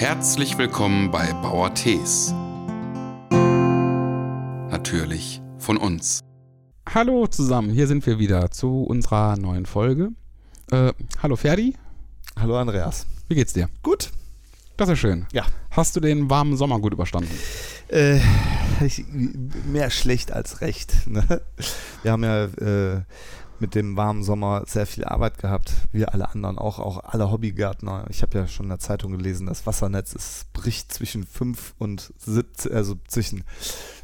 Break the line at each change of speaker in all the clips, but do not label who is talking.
Herzlich willkommen bei Bauer Tees. Natürlich von uns.
Hallo zusammen, hier sind wir wieder zu unserer neuen Folge. Äh, hallo Ferdi,
Hallo Andreas.
wie geht's dir?
Gut.
Das ist schön.
Ja.
Hast du den warmen Sommer gut überstanden?
Äh, ich, mehr schlecht als recht. Ne? Wir haben ja äh, mit dem warmen Sommer sehr viel Arbeit gehabt. Wir alle anderen auch, auch alle Hobbygärtner. Ich habe ja schon in der Zeitung gelesen, das Wassernetz ist, bricht zwischen 5 und 17, also zwischen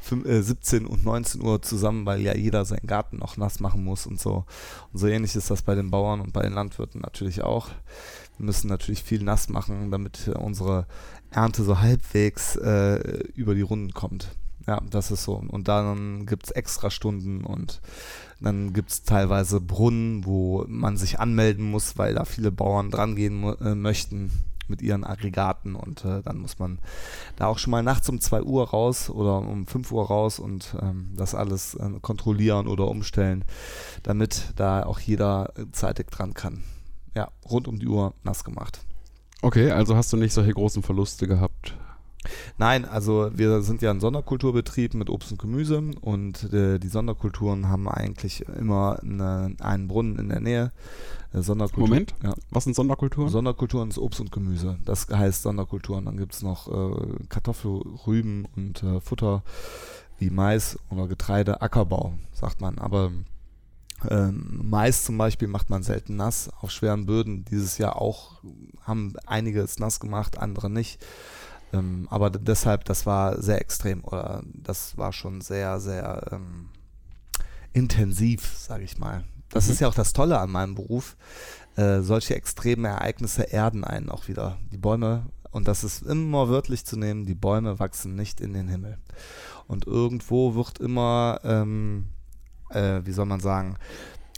fünf- äh, 17 und 19 Uhr zusammen, weil ja jeder seinen Garten noch nass machen muss und so. Und so ähnlich ist das bei den Bauern und bei den Landwirten natürlich auch. Wir müssen natürlich viel nass machen, damit äh, unsere Ernte so halbwegs äh, über die Runden kommt. Ja, das ist so. Und dann gibt es extra Stunden und dann gibt es teilweise Brunnen, wo man sich anmelden muss, weil da viele Bauern drangehen äh, möchten mit ihren Aggregaten und äh, dann muss man da auch schon mal nachts um 2 Uhr raus oder um 5 Uhr raus und ähm, das alles äh, kontrollieren oder umstellen, damit da auch jeder äh, zeitig dran kann. Ja, rund um die Uhr nass gemacht.
Okay, also hast du nicht solche großen Verluste gehabt.
Nein, also wir sind ja ein Sonderkulturbetrieb mit Obst und Gemüse und äh, die Sonderkulturen haben eigentlich immer eine, einen Brunnen in der Nähe. Äh, Sonderkultur,
Moment.
Ja.
Was sind Sonderkulturen?
Sonderkulturen ist Obst und Gemüse. Das heißt Sonderkulturen. Dann gibt es noch äh, Kartoffel, Rüben und äh, Futter wie Mais oder Getreide, Ackerbau, sagt man. Aber ähm, Mais zum Beispiel macht man selten nass auf schweren Böden. Dieses Jahr auch haben einige es nass gemacht, andere nicht. Ähm, aber deshalb, das war sehr extrem oder das war schon sehr, sehr ähm, intensiv, sage ich mal. Das
Mhm.
ist ja auch das Tolle an meinem Beruf. Äh, solche extreme Ereignisse erden einen auch wieder. Die Bäume, und das ist immer wörtlich zu nehmen, die Bäume wachsen nicht in den Himmel. Und irgendwo wird immer, ähm, äh, wie soll man sagen,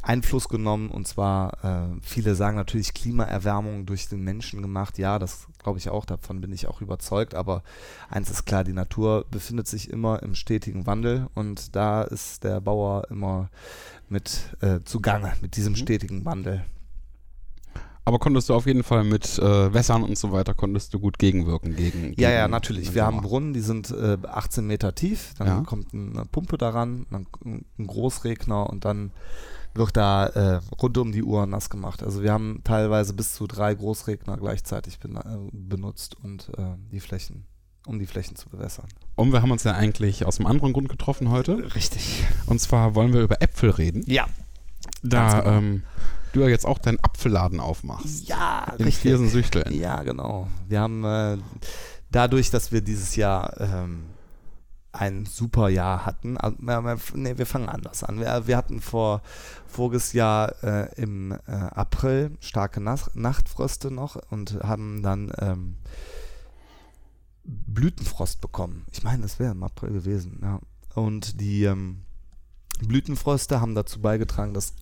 Einfluss genommen und zwar, äh, viele sagen natürlich Klimaerwärmung durch den Menschen gemacht. Ja, das glaube ich auch, davon bin ich auch überzeugt. Aber eins ist klar, die Natur befindet sich immer im stetigen Wandel und da ist der Bauer immer mit äh, zugange, mit diesem
Mhm.
stetigen Wandel.
Aber konntest du auf jeden Fall mit äh, Wässern und so weiter, konntest du gut gegenwirken gegen.
Ja, ja, natürlich. Wir haben. Brunnen, die sind äh, 18 Meter tief. Dann
Ja.
kommt eine Pumpe daran, dann ein Großregner und dann wird da äh, rund um die Uhr nass gemacht. Also wir haben teilweise bis zu drei Großregner gleichzeitig ben äh, benutzt und äh, die Flächen, um die Flächen zu bewässern.
Und wir haben uns ja eigentlich aus einem anderen Grund getroffen heute.
Richtig.
Und zwar wollen wir über Äpfel reden.
Ja.
Da
genau.
ähm, du ja jetzt auch deinen Apfelladen aufmachst.
Ja,
In Viersen-Süchteln.
Ja, genau. Wir haben äh, dadurch, dass wir dieses Jahr ähm, ein super Jahr hatten, also, wir- fangen anders an. Wir, wir hatten vor voriges Jahr äh, im äh, April starke Nas Nachtfröste noch und haben dann ähm, Blütenfrost bekommen. Ich meine, es wäre im April gewesen, ja. Und die ähm, Blütenfröste haben dazu beigetragen, dass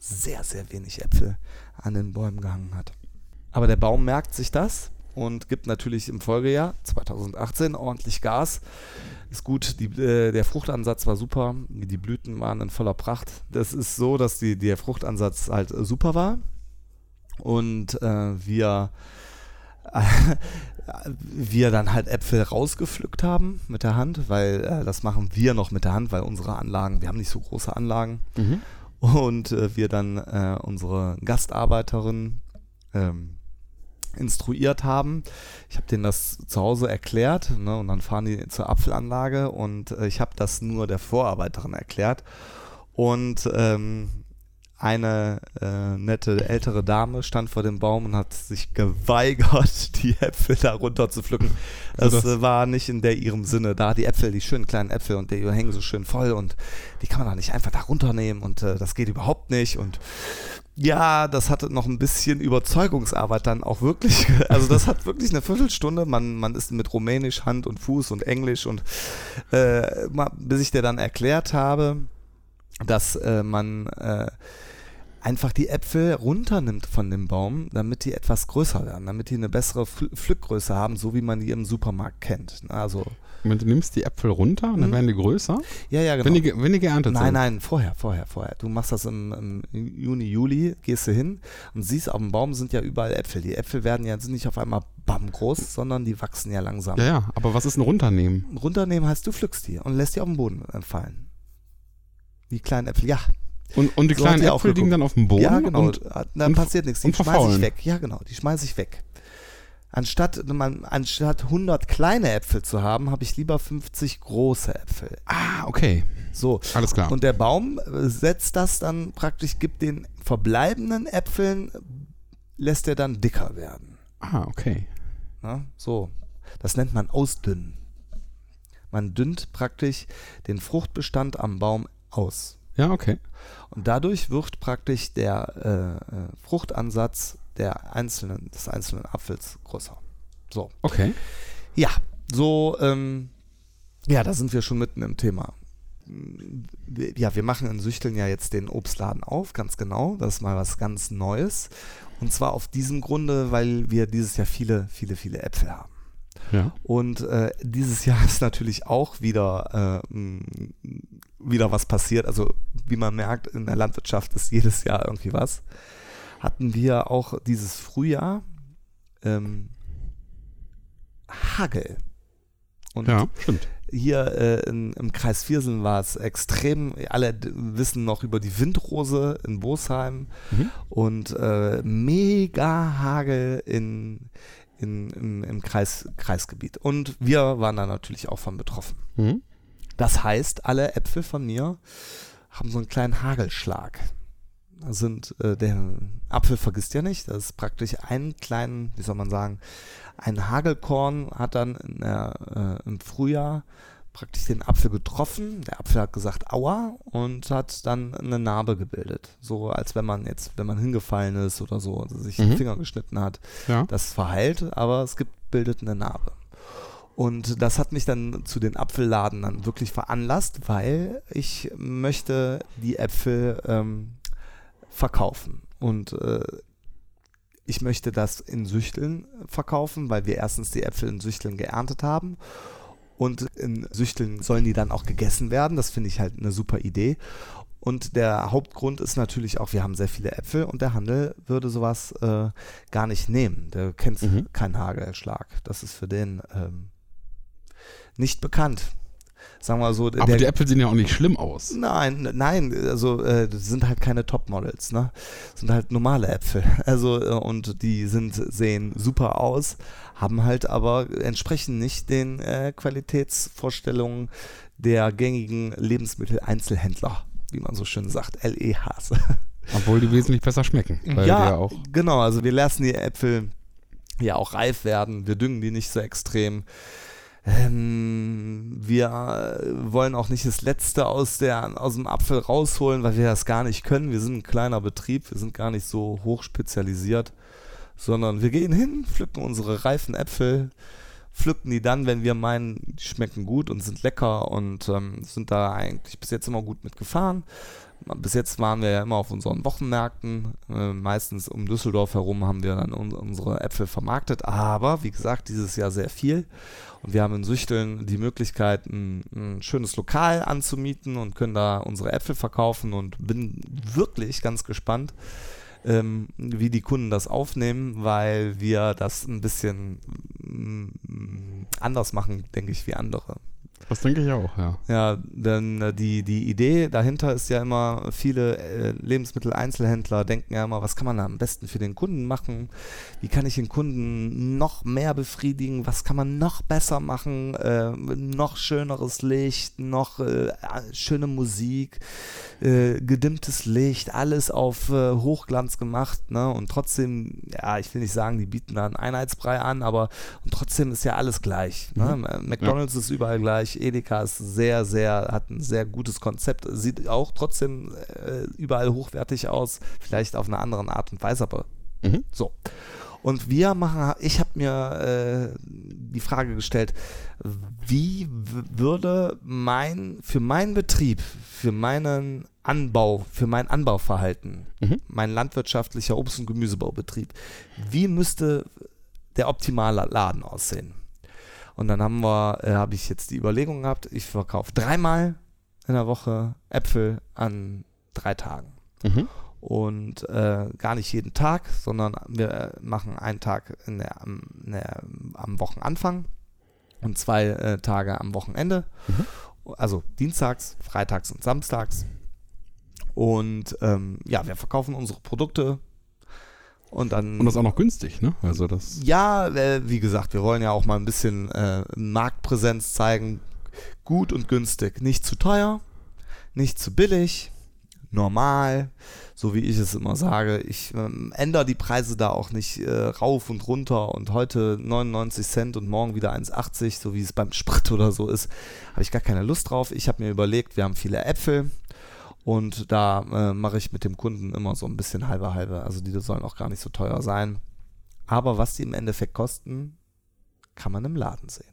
sehr, sehr wenig Äpfel an den Bäumen gehangen hat. Aber der Baum merkt sich das und gibt natürlich im Folgejahr 2018 ordentlich Gas. Ist gut, die, äh, der Fruchtansatz war super, die Blüten waren in voller Pracht. Das ist so, dass die, der Fruchtansatz halt super war und äh, wir wir dann halt Äpfel rausgepflückt haben mit der Hand, weil äh, das machen wir noch mit der Hand, weil unsere Anlagen, wir haben nicht so große Anlagen,
Mhm.
und äh, wir dann äh, unsere Gastarbeiterin ähm, instruiert haben. Ich habe denen das zu Hause erklärt ne, und dann fahren die zur Apfelanlage und äh, ich habe das nur der Vorarbeiterin erklärt und ähm, eine äh, nette ältere Dame stand vor dem Baum und hat sich geweigert, die Äpfel da runter zu pflücken. Das,
Also das-
äh, war nicht in der ihrem Sinne. Da die Äpfel, die schönen kleinen Äpfel und die hängen so schön voll und die kann man doch nicht einfach da runternehmen und äh, das geht überhaupt nicht und ja, das hatte noch ein bisschen Überzeugungsarbeit dann auch wirklich. Also das hat wirklich eine Viertelstunde. Man, man ist mit Rumänisch Hand und Fuß und Englisch und äh, bis ich dir dann erklärt habe, dass äh, man äh, einfach die Äpfel runternimmt von dem Baum, damit die etwas größer werden, damit die eine bessere Pfl- Pflückgröße haben, so wie man die im Supermarkt kennt. Also,
Moment, du nimmst die Äpfel runter und dann
Mhm.
werden die größer,
ja, ja, genau.
wenn, die, wenn die geerntet
Nein,
sind.
nein, vorher, vorher, vorher. Du machst das im, im Juni, Juli, gehst du hin und siehst, auf dem Baum sind ja überall Äpfel. Die Äpfel werden ja sind nicht auf einmal bam groß, sondern die wachsen ja langsam.
Ja, ja, aber was ist ein Runternehmen?
Runternehmen heißt, du pflückst die und lässt die auf den Boden äh, fallen. Die kleinen Äpfel, ja.
Und, und die
So
kleinen Äpfel liegen dann auf dem Boden
ja, genau.
und
da
und-
passiert nichts. Die schmeiße ich weg. Ja, genau. Die schmeiße ich weg. Anstatt, man, anstatt 100 kleine Äpfel zu haben, habe ich lieber 50 große Äpfel.
Ah, okay.
So.
Alles klar.
Und der Baum äh, setzt das dann praktisch, gibt den verbleibenden Äpfeln, lässt er dann dicker werden.
ah, okay.
Ne? So. Das nennt man Ausdünnen. Man dünnt praktisch den Fruchtbestand am Baum aus.
Ja, okay.
Und dadurch wird praktisch der äh, äh, Fruchtansatz der einzelnen, des einzelnen Apfels größer. So.
Okay.
Ja, so, ähm, ja, da sind wir schon mitten im Thema. Ja, wir machen in Süchteln ja jetzt den Obstladen auf, ganz genau. Das ist mal was ganz Neues. Und zwar auf diesem Grunde, weil wir dieses Jahr viele, viele, viele Äpfel haben.
Ja.
Und äh, dieses Jahr ist natürlich auch wieder, äh, wieder was passiert. Also wie man merkt, in der Landwirtschaft ist jedes Jahr irgendwie was. Hatten wir auch dieses Frühjahr ähm, Hagel. Und
Ja, stimmt.
hier äh, in, im Kreis Viersen war es extrem. Alle wissen noch über die Windrose in Bosheim
Mhm.
und äh, mega Hagel in, in, im, im Kreis, Kreisgebiet. Und wir waren da natürlich auch von betroffen.
Mhm.
Das heißt, alle Äpfel von mir haben so einen kleinen Hagelschlag. Sind, äh, der Apfel vergisst ja nicht, das ist praktisch einen kleinen, wie soll man sagen, ein Hagelkorn hat dann der, äh, im Frühjahr praktisch den Apfel getroffen. Der Apfel hat gesagt, aua, und hat dann eine Narbe gebildet. So als wenn man jetzt, wenn man hingefallen ist oder so, also sich den
Mhm.
Finger geschnitten hat.
Ja.
Das verheilt, aber es gibt, bildet eine Narbe. Und das hat mich dann zu den Apfelladen dann wirklich veranlasst, weil ich möchte die Äpfel ähm, verkaufen. Und äh, ich möchte das in Süchteln verkaufen, weil wir erstens die Äpfel in Süchteln geerntet haben. Und in Süchteln sollen die dann auch gegessen werden. Das finde ich halt eine super Idee. Und der Hauptgrund ist natürlich auch, wir haben sehr viele Äpfel und der Handel würde sowas äh, gar nicht nehmen. Der kennt
Mhm.
keinen Hagelschlag. Das ist für den ähm, nicht bekannt. Sagen wir mal so,
Aber
der,
die Äpfel sehen ja auch nicht schlimm aus.
Nein, nein, also äh, das sind halt keine Topmodels, ne? Sind halt normale Äpfel. Also äh, und die sind sehen super aus, haben halt aber entsprechen nicht den äh, Qualitätsvorstellungen der gängigen Lebensmitteleinzelhändler, wie man so schön sagt, LEHs.
Obwohl die wesentlich besser schmecken. Ja auch.
genau. Also wir lassen die Äpfel ja auch reif werden. Wir düngen die nicht so extrem. Ähm, wir äh, wollen auch nicht das Letzte aus, der, aus dem Apfel rausholen, weil wir das gar nicht können. Wir sind ein kleiner Betrieb, wir sind gar nicht so hoch spezialisiert, sondern wir gehen hin, pflücken unsere reifen Äpfel, pflücken die dann, wenn wir meinen, die schmecken gut und sind lecker und ähm, sind da eigentlich bis jetzt immer gut mitgefahren. Bis jetzt waren wir ja immer auf unseren Wochenmärkten. Äh, meistens um Düsseldorf herum haben wir dann un unsere Äpfel vermarktet. Aber wie gesagt, dieses Jahr sehr viel. Und wir haben in Süchteln die Möglichkeit, ein, ein schönes Lokal anzumieten und können da unsere Äpfel verkaufen. Und bin wirklich ganz gespannt, ähm, wie die Kunden das aufnehmen, weil wir das ein bisschen mm, anders machen, denke ich, wie andere.
Das denke ich auch, ja.
Ja, denn äh, die, die Idee dahinter ist ja immer, viele äh, Lebensmitteleinzelhändler denken ja immer, was kann man da am besten für den Kunden machen? Wie kann ich den Kunden noch mehr befriedigen? Was kann man noch besser machen? Äh, noch schöneres Licht, noch äh, schöne Musik, äh, gedimmtes Licht, alles auf äh, Hochglanz gemacht. Ne? Und trotzdem, ja, ich will nicht sagen, die bieten da einen Einheitsbrei an, aber und trotzdem ist ja alles gleich. Ne? McDonalds ist überall gleich, Edeka ist sehr, sehr, hat ein sehr gutes Konzept, sieht auch trotzdem äh, überall hochwertig aus, vielleicht auf eine andere Art und Weise, aber
Mhm.
so. Und wir machen, ich habe mir äh, die Frage gestellt, wie würde mein, für meinen Betrieb, für meinen Anbau, für mein Anbauverhalten,
Mhm.
mein landwirtschaftlicher Obst- und Gemüsebaubetrieb, wie müsste der optimale Laden aussehen? Und dann haben wir, äh, habe ich jetzt die Überlegung gehabt, ich verkaufe dreimal in der Woche Äpfel an drei Tagen.
Mhm.
Und äh, gar nicht jeden Tag, sondern wir äh, machen einen Tag in der, am, in der, am Wochenanfang und zwei äh, Tage am Wochenende. Also dienstags, freitags und samstags. Und ähm, ja, wir verkaufen unsere Produkte. Und dann.
Und das auch noch günstig, ne? Also das.
Ja, äh, wie gesagt, wir wollen ja auch mal ein bisschen äh, Marktpräsenz zeigen. Gut und günstig. Nicht zu teuer, nicht zu billig, normal, so wie ich es immer sage. Ich ähm, ändere die Preise da auch nicht äh, rauf und runter und heute 99 Cent und morgen wieder 1,80, so wie es beim Sprit oder so ist. Habe ich gar keine Lust drauf. Ich habe mir überlegt, wir haben viele Äpfel. Und da äh, mache ich mit dem Kunden immer so ein bisschen halbe halbe. Also die sollen auch gar nicht so teuer sein. Aber was die im Endeffekt kosten, kann man im Laden sehen.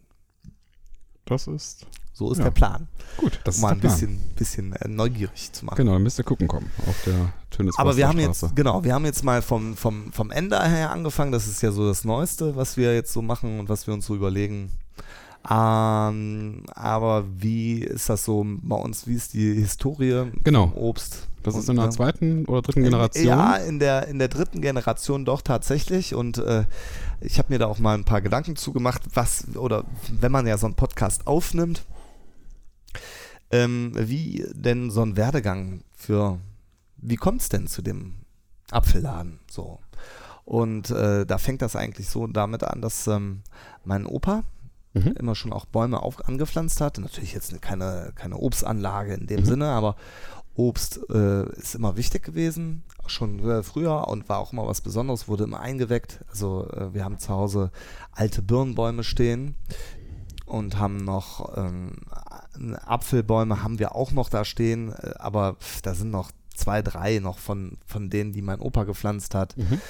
Das ist.
So ist
Ja.
der Plan.
Gut, das
Um mal ein bisschen, bisschen äh, neugierig zu machen.
Genau, dann müsst ihr gucken kommen auf der Tönis
Aber wir haben jetzt, genau, wir haben jetzt mal vom, vom, vom Ende her angefangen. Das ist ja so das Neueste, was wir jetzt so machen und was wir uns so überlegen. Ähm, aber wie ist das so bei uns? Wie ist die Historie
Genau.
Obst?
Das ist in der
äh,
zweiten oder dritten Generation.
Ja, in der, in der dritten Generation doch tatsächlich. Und äh, ich habe mir da auch mal ein paar Gedanken zugemacht, was, oder wenn man ja so einen Podcast aufnimmt, ähm, wie denn so ein Werdegang für, wie kommt es denn zu dem Apfelladen? So. Und äh, da fängt das eigentlich so damit an, dass ähm, mein Opa
Mhm.
immer schon auch Bäume auf, angepflanzt hat. Natürlich jetzt keine, keine Obstanlage in dem
Mhm.
Sinne, aber Obst äh, ist immer wichtig gewesen, schon äh, früher und war auch immer was Besonderes, wurde immer eingeweckt. Also äh, wir haben zu Hause alte Birnbäume stehen und haben noch ähm, Apfelbäume haben wir auch noch da stehen, äh, aber pff, da sind noch zwei, drei noch von, von denen, die mein Opa gepflanzt hat.
Mhm.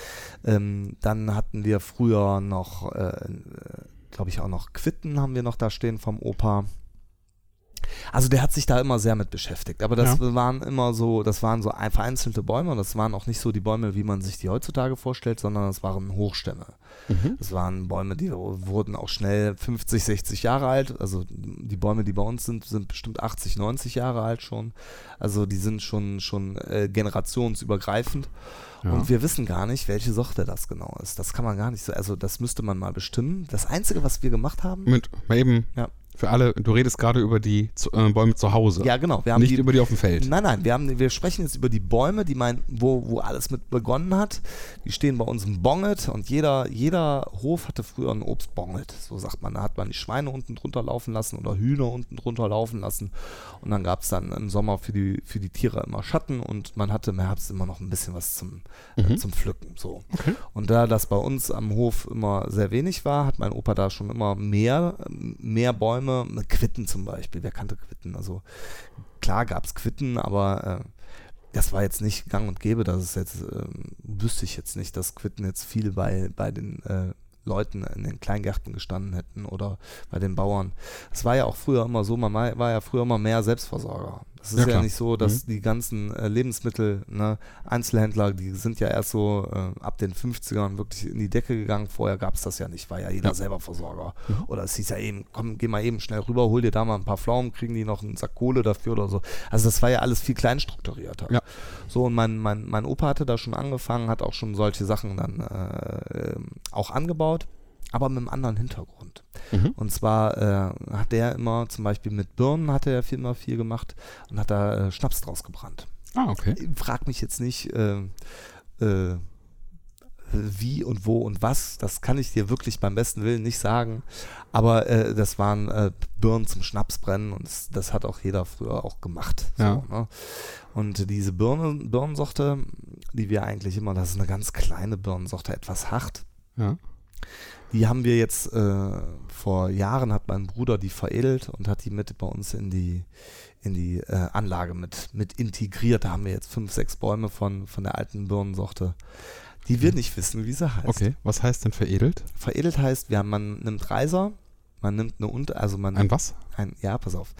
Ähm, dann hatten wir früher noch, äh, glaube ich, auch noch Quitten haben wir noch da stehen vom Opa. Also der hat sich da immer sehr mit beschäftigt. Aber das waren immer so, das waren so ein- vereinzelte Bäume und das waren auch nicht so die Bäume, wie man sich die heutzutage vorstellt, sondern das waren Hochstämme.
Mhm.
Das waren Bäume, die wurden auch schnell 50, 60 Jahre alt. Also die Bäume, die bei uns sind, sind bestimmt 80, 90 Jahre alt schon. Also die sind schon, schon äh, generationsübergreifend.
Ja.
Und wir wissen gar nicht, welche Sorte das genau ist. Das kann man gar nicht so, also das müsste man mal bestimmen. Das Einzige, was wir gemacht haben,
Mit, eben
Ja.
Für alle, du redest gerade über die zu, äh, Bäume zu Hause.
ja genau, wir haben
nicht
die,
über die auf dem Feld.
Nein, nein, wir, haben, wir sprechen jetzt über die Bäume, die mein, wo, wo alles mit begonnen hat. Die stehen bei uns im Bonget und jeder, jeder Hof hatte früher ein Obstbonget. So sagt man. Da hat man die Schweine unten drunter laufen lassen oder Hühner unten drunter laufen lassen. Und dann gab es dann im Sommer für die, für die Tiere immer Schatten und man hatte im Herbst immer noch ein bisschen was zum, äh,
Mhm.
zum Pflücken. So.
Okay.
Und da das bei uns am Hof immer sehr wenig war, hat mein Opa da schon immer mehr, mehr Bäume, Quitten zum Beispiel. Wer kannte Quitten? Also klar gab es Quitten, aber äh, das war jetzt nicht gang und gäbe, dass es jetzt, ähm, wüsste ich jetzt nicht, dass Quitten jetzt viel bei, bei den äh, Leuten in den Kleingärten gestanden hätten oder bei den Bauern. Es war ja auch früher immer so, man war ja früher immer mehr Selbstversorger. Es ist
Ja,
ja, nicht so, dass die ganzen äh, Lebensmittel, ne, Einzelhändler, die sind ja erst so äh, ab den 50ern wirklich in die Decke gegangen. Vorher gab es das ja nicht, war ja jeder
Ja.
selber Versorger.
Mhm.
Oder es hieß ja eben, komm, geh mal eben schnell rüber, hol dir da mal ein paar Pflaumen, kriegen die noch einen Sack Kohle dafür oder so. Also das war ja alles viel kleinstrukturierter.
Ja.
So, und mein, mein, mein Opa hatte da schon angefangen, hat auch schon solche Sachen dann äh, ähm, auch angebaut, aber mit einem anderen Hintergrund.
Mhm.
Und zwar äh, hat der immer, zum Beispiel mit Birnen hat er viel, immer viel gemacht und hat da äh, Schnaps draus gebrannt.
Ah, okay.
Frag mich jetzt nicht, äh, äh, wie und wo und was. Das kann ich dir wirklich beim besten Willen nicht sagen. Aber äh, das waren äh, Birnen zum Schnapsbrennen und das, das hat auch jeder früher auch gemacht. So,
Ja.
ne? Und diese Birne, Birnensorte, die wir eigentlich immer, das ist eine ganz kleine Birnensorte, etwas hart.
Ja.
Die haben wir jetzt äh, vor Jahren hat mein Bruder die veredelt und hat die mit bei uns in die in die äh, Anlage mit mit integriert. Da haben wir jetzt fünf, sechs Bäume von von der alten Birnensorte. die wir nicht wissen, wie sie heißt.
Okay, was heißt denn veredelt?
Veredelt heißt, ja, man nimmt Reiser, man nimmt eine Unter, also man
Ein was?
ein, ja, pass auf.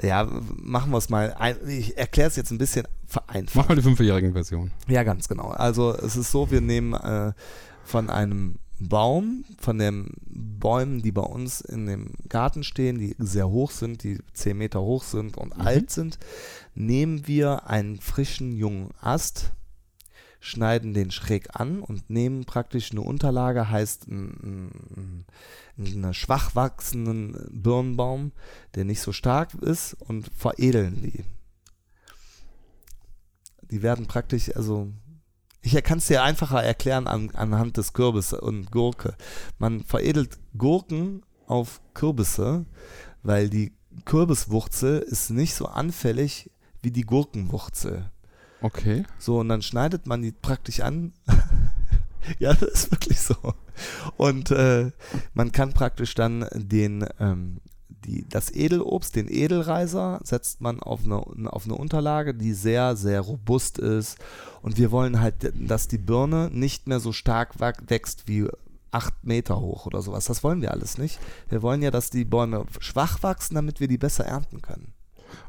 Ja, machen wir es mal. Ein, ich erkläre es jetzt ein bisschen vereinfacht.
Mach mal die fünfjährigen Version.
Ja, ganz genau. Also es ist so, wir nehmen äh, von einem Baum, von den Bäumen, die bei uns in dem Garten stehen, die sehr hoch sind, die 10 Meter hoch sind und
Mhm.
alt sind, nehmen wir einen frischen jungen Ast, schneiden den schräg an und nehmen praktisch eine Unterlage, heißt einen, einen schwach wachsenden Birnbaum, der nicht so stark ist und veredeln die. Die werden praktisch, also ich kann es dir einfacher erklären an, anhand des Kürbis und Gurke. Man veredelt Gurken auf Kürbisse, weil die Kürbiswurzel ist nicht so anfällig wie die Gurkenwurzel.
Okay.
So, und dann schneidet man die praktisch an. ja, das ist wirklich so. Und äh, man kann praktisch dann den, ähm, die, das Edelobst, den Edelreiser, setzt man auf eine, auf eine Unterlage, die sehr, sehr robust ist. Und wir wollen halt, dass die Birne nicht mehr so stark wächst wie acht Meter hoch oder sowas. Das wollen wir alles nicht. Wir wollen ja, dass die Bäume schwach wachsen, damit wir die besser ernten können.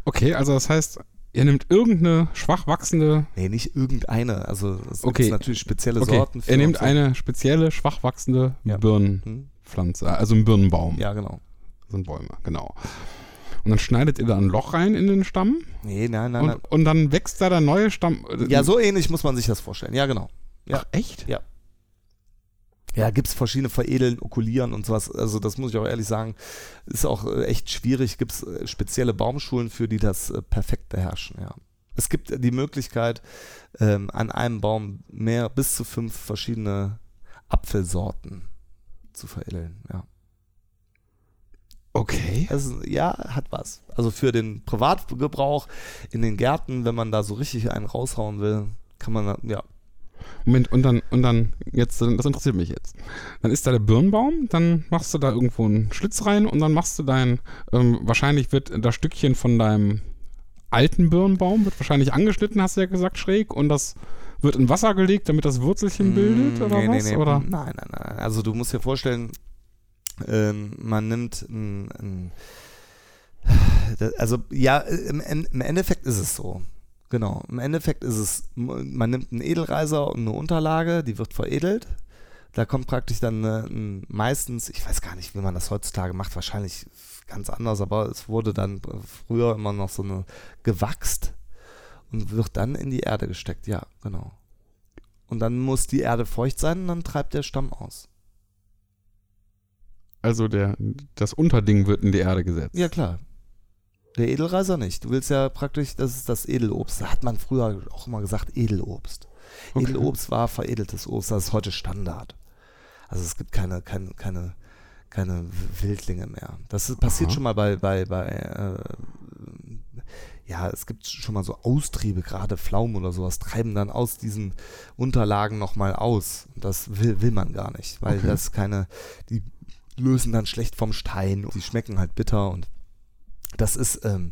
Okay, also das heißt, ihr nehmt irgendeine schwach wachsende.
Nee, nicht irgendeine. Also es
Okay.
gibt natürlich spezielle
Okay,
Sorten.
ihr nehmt eine spezielle schwach wachsende
Ja.
Birnenpflanze, also einen Birnenbaum.
Ja, genau.
Sind Bäume, genau. Und dann schneidet ihr da ein Loch rein in den Stamm
Nee, nein, nein, nein.
und, und dann wächst da der neue Stamm. äh,
Ja, so ähnlich muss man sich das vorstellen. Ja, genau. ja.
Ach, echt?
Ja, gibt es verschiedene Veredeln, Okulieren und sowas. Also das muss ich auch ehrlich sagen, ist auch äh, echt schwierig. Gibt es spezielle Baumschulen für, die das äh, perfekt beherrschen, ja. Es gibt äh, die Möglichkeit, ähm, an einem Baum mehr, bis zu fünf verschiedene Apfelsorten zu veredeln, ja.
Okay.
Ist- ja, hat was. Also für den Privatgebrauch in den Gärten, wenn man da so richtig einen raushauen will, kann man, da- ja,
Moment, und dann, und dann, jetzt, das interessiert mich jetzt. Dann ist da der Birnbaum, dann machst du da irgendwo einen Schlitz rein und dann machst du dein, ähm, wahrscheinlich wird das Stückchen von deinem alten Birnbaum, wird wahrscheinlich angeschnitten, hast du ja gesagt, schräg, und das wird in Wasser gelegt, damit das Wurzelchen bildet, oder
Mm, nee,
was?
Nee, nee.
Oder?
Nein, nein, nein. Also du musst dir vorstellen, ähm, man nimmt ein, ein also ja, im, im Endeffekt ist es so. Genau, im Endeffekt ist es, man nimmt einen Edelreiser und eine Unterlage, die wird veredelt. Da kommt praktisch dann eine, ein, meistens, ich weiß gar nicht, wie man das heutzutage macht, wahrscheinlich ganz anders, aber es wurde dann früher immer noch so eine gewachst und wird dann in die Erde gesteckt, ja, genau. Und dann muss die Erde feucht sein und dann treibt der Stamm aus.
Also der, das Unterding wird in die Erde gesetzt.
Ja, klar. Der Edelreiser nicht. Du willst ja praktisch, das ist das Edelobst. Da hat man früher auch immer gesagt Edelobst.
Okay.
Edelobst war veredeltes Obst, das ist heute Standard. Also es gibt keine, keine, keine, keine Wildlinge mehr. Das ist, passiert
Aha.
schon mal bei, bei, bei äh, ja, es gibt schon mal so Austriebe, gerade Pflaumen oder sowas, treiben dann aus diesen Unterlagen nochmal aus. Und Das will, will man gar nicht, weil
Okay.
das keine, die lösen dann schlecht vom Stein, die schmecken halt bitter und das ist, ähm,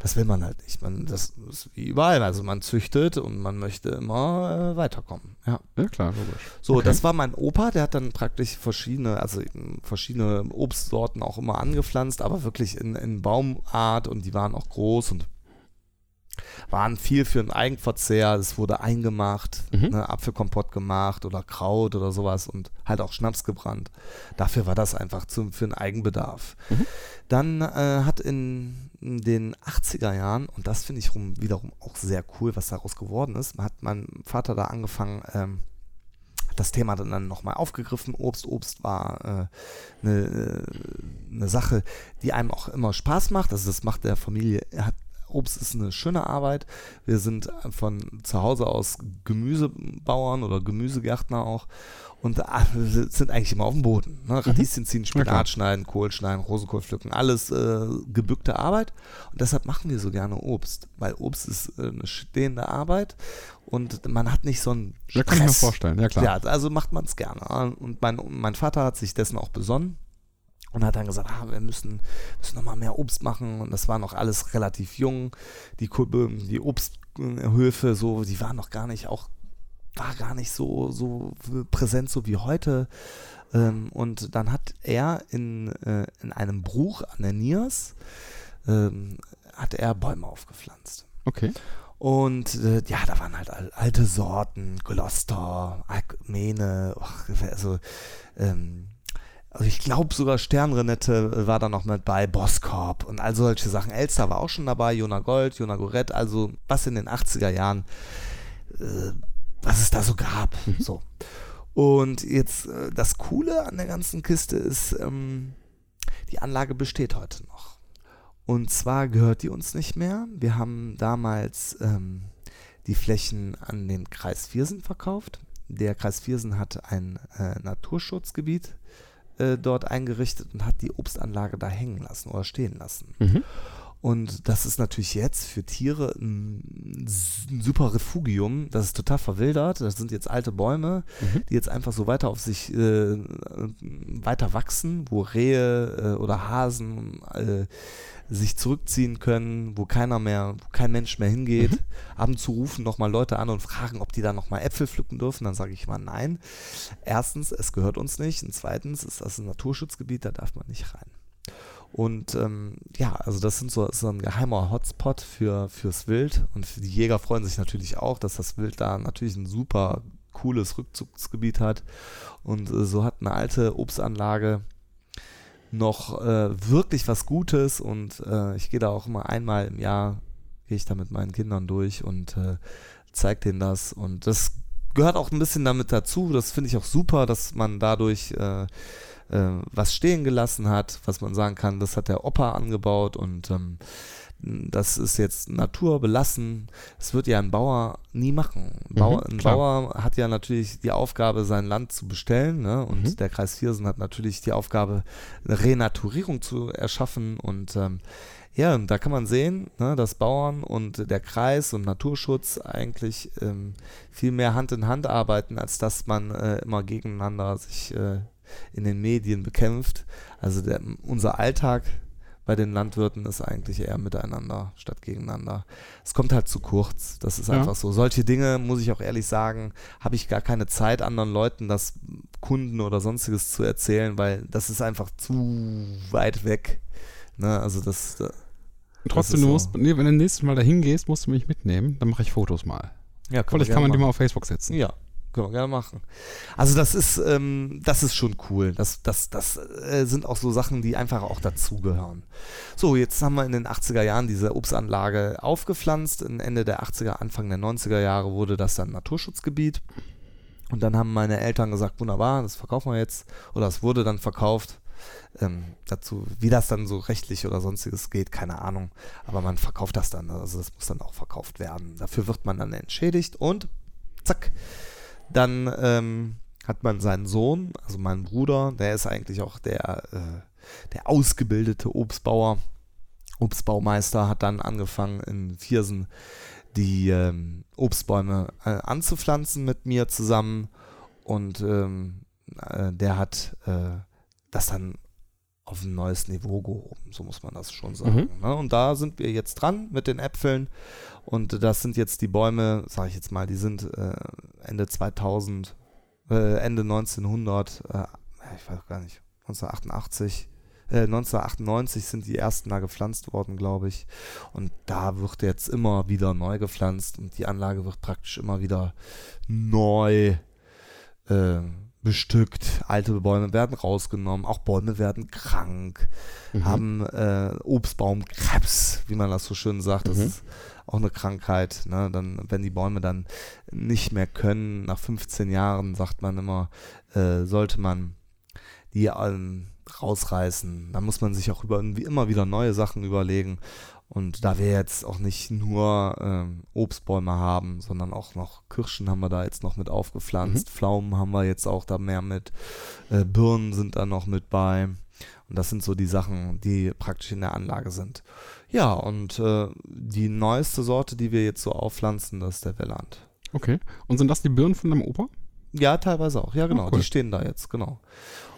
das will man halt nicht. Man, das ist wie überall. Also man züchtet und man möchte immer äh, weiterkommen. Ja.
Ja, klar, logisch.
So,
Okay.
das war mein Opa, der hat dann praktisch verschiedene, also verschiedene Obstsorten auch immer angepflanzt, aber wirklich in, in Baumart und die waren auch groß und waren viel für den Eigenverzehr. Es wurde eingemacht,
Mhm.
ne, Apfelkompott gemacht oder Kraut oder sowas und halt auch Schnaps gebrannt. Dafür war das einfach zum, für den Eigenbedarf.
Mhm.
Dann äh, hat in, den 80er Jahren, und das finde ich rum, wiederum auch sehr cool, was daraus geworden ist, hat mein Vater da angefangen, ähm, hat das Thema dann, dann nochmal aufgegriffen. Obst, Obst war eine äh, ne, ne Sache, die einem auch immer Spaß macht. Also das macht der Familie, er hat Obst ist eine schöne Arbeit. Wir sind von zu Hause aus Gemüsebauern oder Gemüsegärtner auch und ah, sind eigentlich immer auf dem Boden. Ne? Radieschen ziehen. Spinat schneiden, Kohl schneiden, Rosenkohl pflücken, alles äh, gebückte Arbeit. Und deshalb machen wir so gerne Obst, weil Obst ist äh, eine stehende Arbeit und man hat nicht so einen
Ja, kann ich mir
Stress.
vorstellen, ja klar.
Ja, also macht man es gerne. Und mein, mein Vater hat sich dessen auch besonnen und hat dann gesagt, ah, wir müssen, müssen noch mal mehr Obst machen. Und das war noch alles relativ jung. Die, Kul- die Obsthöfe, so, die waren noch gar nicht auch war gar nicht so, so präsent, so wie heute. Ähm, und dann hat er in, äh, in einem Bruch an der Niers, ähm, hat er Bäume aufgepflanzt.
Okay.
Und äh, ja, da waren halt alte Sorten, Gloucester, Alkmene, also, ähm, also ich glaube sogar Sternrenette war da noch mit bei, Boskop und all solche Sachen. Elster war auch schon dabei, Jona Gold, Jona Gorett, also was in den 80er Jahren, äh, was es da so gab. Mhm. So. Und jetzt äh, das Coole an der ganzen Kiste ist, ähm, die Anlage besteht heute noch. Und zwar gehört die uns nicht mehr. Wir haben damals ähm, die Flächen an den Kreis Viersen verkauft. Der Kreis Viersen hat ein äh, Naturschutzgebiet äh, dort eingerichtet und hat die Obstanlage da hängen lassen oder stehen lassen. Mhm. Und das ist natürlich jetzt für Tiere ein, ein, super Refugium. Das ist total verwildert. Das sind jetzt alte Bäume, mhm. die jetzt einfach so weiter auf sich äh, weiter wachsen, wo Rehe äh, oder Hasen äh, sich zurückziehen können, wo keiner mehr, wo kein Mensch mehr hingeht. Mhm. Ab und zu rufen nochmal Leute an und fragen, ob die da nochmal Äpfel pflücken dürfen. Dann sage ich mal nein. Erstens, es gehört uns nicht. Und zweitens ist das ein Naturschutzgebiet, da darf man nicht rein. Und ähm, ja, also das sind so, so ein geheimer Hotspot für, fürs Wild. Und die Jäger freuen sich natürlich auch, dass das Wild da natürlich ein super cooles Rückzugsgebiet hat. Und äh, so hat eine alte Obstanlage noch äh, wirklich was Gutes und äh, ich gehe da auch immer einmal im Jahr, gehe ich da mit meinen Kindern durch und äh, zeige denen das und das gehört auch ein bisschen damit dazu, das finde ich auch super, dass man dadurch äh, was stehen gelassen hat, was man sagen kann, das hat der Opa angebaut und ähm, das ist jetzt naturbelassen. Das wird ja ein Bauer nie machen. Bauer, mhm, ein Bauer hat ja natürlich die Aufgabe, sein Land zu bestellen. Ne? Und mhm. der Kreis Viersen hat natürlich die Aufgabe, eine Renaturierung zu erschaffen. Und ähm, ja, da kann man sehen, ne, dass Bauern und der Kreis und Naturschutz eigentlich ähm, viel mehr Hand in Hand arbeiten, als dass man äh, immer gegeneinander sich äh, in den Medien bekämpft. Also der, unser Alltag bei den Landwirten ist eigentlich eher miteinander statt gegeneinander. Es kommt halt zu kurz. Das ist ja. einfach so. Solche Dinge, muss ich auch ehrlich sagen, habe ich gar keine Zeit, anderen Leuten das Kunden oder sonstiges zu erzählen, weil das ist einfach zu weit weg. Ne? Also das. das
Trotzdem, du musst, nee, wenn du nächstes Mal dahin gehst, musst du mich mitnehmen, dann mache ich Fotos mal. Ja, Vielleicht kann man die mal auf Facebook setzen.
Ja, können wir gerne machen. Also das ist, ähm, das ist schon cool. Das, das, das äh, sind auch so Sachen, die einfach auch dazugehören. So, jetzt haben wir in den 80er Jahren diese Obstanlage aufgepflanzt. Ende der 80er, Anfang der 90er Jahre wurde das dann Naturschutzgebiet. Und dann haben meine Eltern gesagt, wunderbar, das verkaufen wir jetzt. Oder es wurde dann verkauft. Ähm, dazu, wie das dann so rechtlich oder sonstiges geht, keine Ahnung. Aber man verkauft das dann. Also das muss dann auch verkauft werden. Dafür wird man dann entschädigt und zack, dann ähm, hat man seinen Sohn, also meinen Bruder, der ist eigentlich auch der, äh, der ausgebildete Obstbauer, Obstbaumeister, hat dann angefangen in Viersen die ähm, Obstbäume äh, anzupflanzen mit mir zusammen und ähm, äh, der hat äh, das dann auf ein neues Niveau gehoben, so muss man das schon sagen. Mhm. Ne? Und da sind wir jetzt dran mit den Äpfeln und das sind jetzt die Bäume, sage ich jetzt mal, die sind äh, Ende 2000, äh, Ende 1900, äh, ich weiß gar nicht, 1988, 1998 äh, sind die ersten da gepflanzt worden, glaube ich. Und da wird jetzt immer wieder neu gepflanzt und die Anlage wird praktisch immer wieder neu äh, bestückt. Alte Bäume werden rausgenommen, auch Bäume werden krank, mhm. haben äh, Obstbaumkrebs, wie man das so schön sagt. Das mhm. ist auch eine Krankheit. Ne? Dann, wenn die Bäume dann nicht mehr können, nach 15 Jahren sagt man immer, äh, sollte man die ähm, rausreißen. Dann muss man sich auch über, immer wieder neue Sachen überlegen. Und da wir jetzt auch nicht nur ähm, Obstbäume haben, sondern auch noch Kirschen haben wir da jetzt noch mit aufgepflanzt, mhm. Pflaumen haben wir jetzt auch da mehr mit, äh, Birnen sind da noch mit bei. Und das sind so die Sachen, die praktisch in der Anlage sind. Ja, und äh, die neueste Sorte, die wir jetzt so aufpflanzen, das ist der Welland.
Okay. Und sind das die Birnen von deinem Opa?
Ja, teilweise auch. Ja, genau. Oh, cool. Die stehen da jetzt, genau.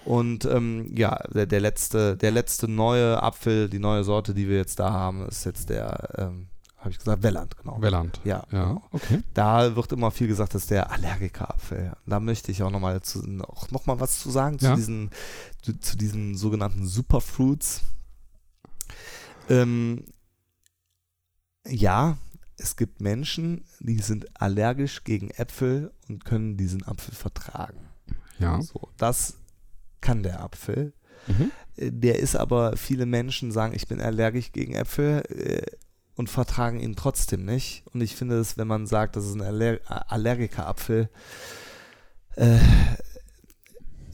Und ähm, ja, der, der, letzte, der letzte neue Apfel, die neue Sorte, die wir jetzt da haben, ist jetzt der ähm, habe ich gesagt, Welland, genau.
Welland.
Ja,
Ja, okay.
Da wird immer viel gesagt, dass der Allergikerapfel. Da möchte ich auch nochmal noch mal was zu sagen, zu,
Ja.
diesen, zu, zu diesen sogenannten Superfruits. Ähm, ja, es gibt Menschen, die sind allergisch gegen Äpfel und können diesen Apfel vertragen.
Ja.
So, das kann der Apfel.
Mhm.
Äh, Der ist aber, viele Menschen sagen, ich bin allergisch gegen Äpfel äh, und vertragen ihn trotzdem nicht. Und ich finde es, wenn man sagt, das ist ein Aller Allergikerapfel, äh,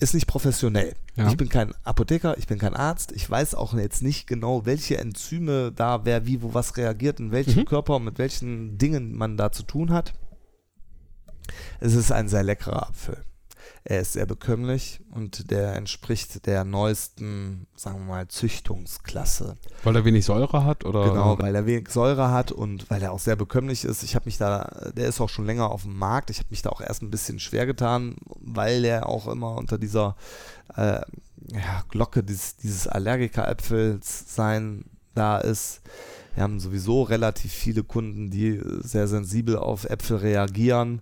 ist nicht professionell.
Ja.
Ich bin kein Apotheker, ich bin kein Arzt. Ich weiß auch jetzt nicht genau, welche Enzyme da, wer wie, wo was reagiert, in welchem
Mhm.
Körper und mit welchen Dingen man da zu tun hat. Es ist ein sehr leckerer Apfel. Er ist sehr bekömmlich und der entspricht der neuesten, sagen wir mal, Züchtungsklasse.
Weil er wenig Säure hat oder?
Genau, weil er wenig Säure hat und weil er auch sehr bekömmlich ist. Ich habe mich da, der ist auch schon länger auf dem Markt. Ich habe mich da auch erst ein bisschen schwer getan, weil der auch immer unter dieser äh, ja, Glocke dieses, dieses Allergiker-Äpfels sein da ist. Wir haben sowieso relativ viele Kunden, die sehr sensibel auf Äpfel reagieren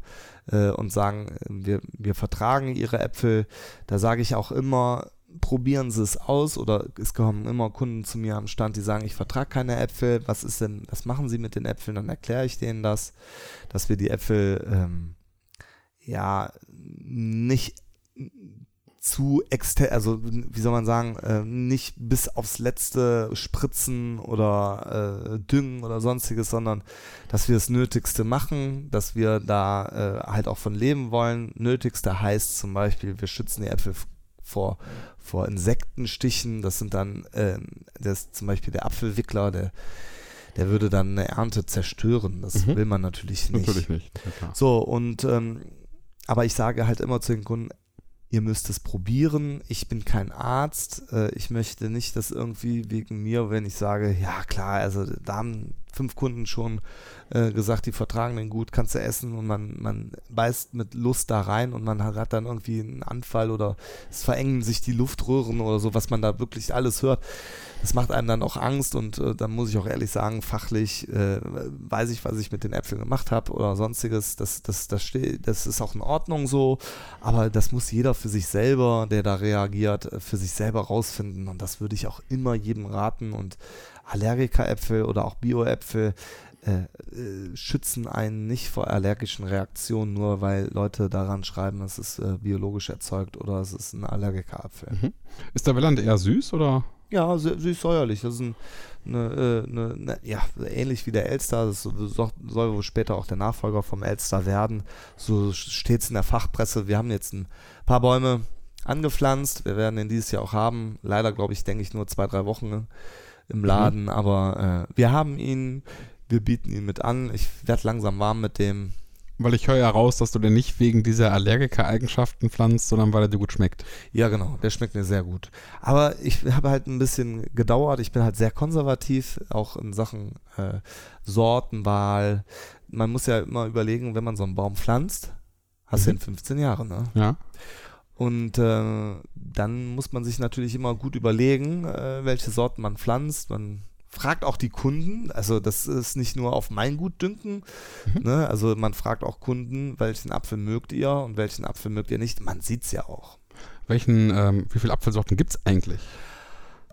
äh, und sagen, wir, wir vertragen ihre Äpfel. Da sage ich auch immer, probieren Sie es aus oder es kommen immer Kunden zu mir am Stand, die sagen, ich vertrage keine Äpfel. Was ist denn, was machen Sie mit den Äpfeln? Dann erkläre ich denen das, dass wir die Äpfel ähm, ja nicht zu exter, also wie soll man sagen, äh, nicht bis aufs letzte spritzen oder äh, düngen oder sonstiges, sondern dass wir das Nötigste machen, dass wir da äh, halt auch von leben wollen. Nötigste heißt zum Beispiel, wir schützen die Äpfel vor, vor Insektenstichen. Das sind dann, ähm, das zum Beispiel der Apfelwickler, der, der würde dann eine Ernte zerstören. Das
Mhm.
will man natürlich nicht.
Natürlich nicht. Ja.
So, und ähm, aber ich sage halt immer zu den Kunden, ihr müsst es probieren. Ich bin kein Arzt. Äh, ich möchte nicht, dass irgendwie wegen mir, wenn ich sage, ja klar, also da haben fünf Kunden schon äh, gesagt, die vertragen den gut, kannst du essen und man, man beißt mit Lust da rein und man hat, hat dann irgendwie einen Anfall oder es verengen sich die Luftröhren oder so, was man da wirklich alles hört. Das macht einem dann auch Angst und äh, dann muss ich auch ehrlich sagen, fachlich äh, weiß ich, was ich mit den Äpfeln gemacht habe oder sonstiges. Das, das, das, steht, das ist auch in Ordnung so, aber das muss jeder für sich selber, der da reagiert, äh, für sich selber rausfinden und das würde ich auch immer jedem raten und Allergikeräpfel oder auch Bioäpfel äh, äh, schützen einen nicht vor allergischen Reaktionen, nur weil Leute daran schreiben, es ist äh, biologisch erzeugt oder es ist ein Allergikerapfel.
Mhm. Ist der Welland eher süß oder?
Ja, sü- süß-säuerlich. Das ist ein, eine, äh, eine, eine, ja, ähnlich wie der Elster. Das soll, wohl später auch der Nachfolger vom Elster werden. So steht es in der Fachpresse. Wir haben jetzt ein paar Bäume angepflanzt. Wir werden den dieses Jahr auch haben. Leider, glaube ich, denke ich, nur zwei, drei Wochen im Laden. Aber äh, wir haben ihn. Wir bieten ihn mit an. Ich werde langsam warm mit dem.
Weil ich höre ja raus, dass du den nicht wegen dieser Allergiker-Eigenschaften pflanzt, sondern weil er dir gut schmeckt.
Ja, genau, der schmeckt mir sehr gut. Aber ich habe halt ein bisschen gedauert. Ich bin halt sehr konservativ, auch in Sachen äh, Sortenwahl. Man muss ja immer überlegen, wenn man so einen Baum pflanzt, hast du
Mhm.
in 15 Jahre, ne?
Ja.
Und äh, dann muss man sich natürlich immer gut überlegen, äh, welche Sorten man pflanzt. Man fragt auch die Kunden, also das ist nicht nur auf mein Gutdünken,
Mhm.
ne? also man fragt auch Kunden, welchen Apfel mögt ihr und welchen Apfel mögt ihr nicht. Man sieht es ja auch.
Welchen, ähm, wie viele Apfelsorten gibt es eigentlich?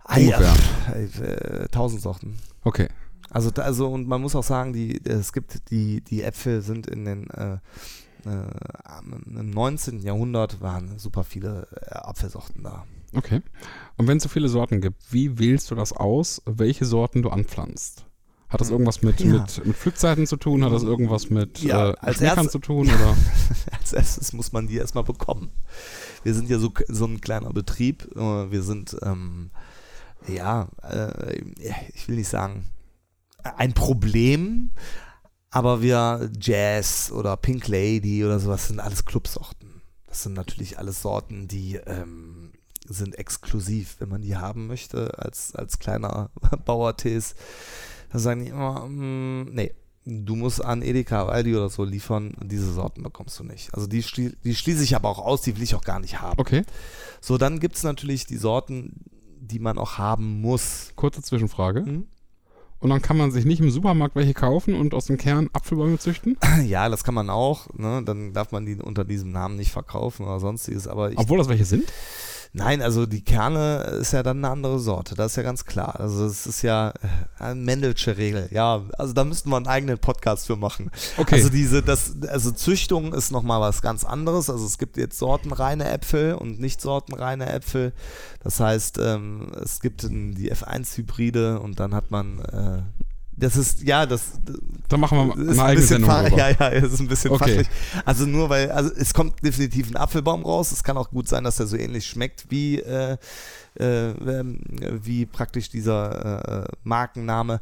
Ei,
Ungefähr.
äh, tausend Sorten.
Okay.
Also, also und man muss auch sagen, die, es gibt die, die Äpfel sind in den äh, äh, im 19. Jahrhundert waren super viele äh, Apfelsorten da.
Okay. Und wenn es so viele Sorten gibt, wie wählst du das aus, welche Sorten du anpflanzt? Hat das
Hm.
irgendwas mit,
Ja.
mit, mit Pflückzeiten zu tun? Hat das irgendwas mit
Ja,
äh,
erst-
zu tun? Oder?
Als erstes muss man die erstmal bekommen. Wir sind ja so, so ein kleiner Betrieb. äh, Wir sind, ähm, ja, äh, ich will nicht sagen, ein Problem, aber wir Jazz oder Pink Lady oder sowas sind alles Clubsorten. Das sind natürlich alles Sorten, die ähm, sind exklusiv, wenn man die haben möchte, als, als kleiner Bauertees. Da sagen die immer, mm, nee, du musst an Edeka, Aldi oder so liefern, diese Sorten bekommst du nicht. Also die, schlie die schließe ich aber auch aus, die will ich auch gar nicht haben.
Okay.
So, dann gibt es natürlich die Sorten, die man auch haben muss.
Kurze Zwischenfrage.
Hm?
und dann kann man sich nicht im Supermarkt welche kaufen und aus dem Kern Apfelbäume züchten?
Ja, das kann man auch. Ne? Dann darf man die unter diesem Namen nicht verkaufen oder sonstiges. Aber ich,
Obwohl das welche sind?
Nein, also die Kerne ist ja dann eine andere Sorte, das ist ja ganz klar. Also es ist ja äh, eine Mendelsche Regel. Ja, also da müssten wir einen eigenen Podcast für machen.
Okay.
Also diese, das, also Züchtung ist nochmal was ganz anderes. Also es gibt jetzt sortenreine Äpfel und nicht sortenreine Äpfel. Das heißt, ähm, es gibt die F1-Hybride und dann hat man äh, das ist, ja, das.
Da machen wir
ist
eine
ein
eigene
bisschen
Sendung
fach-. Ja, ja, es ist ein bisschen
Okay.
fachlich. Also nur weil, also es kommt definitiv ein Apfelbaum raus. Es kann auch gut sein, dass er so ähnlich schmeckt wie, äh, äh, ähm, wie praktisch dieser äh, Markenname.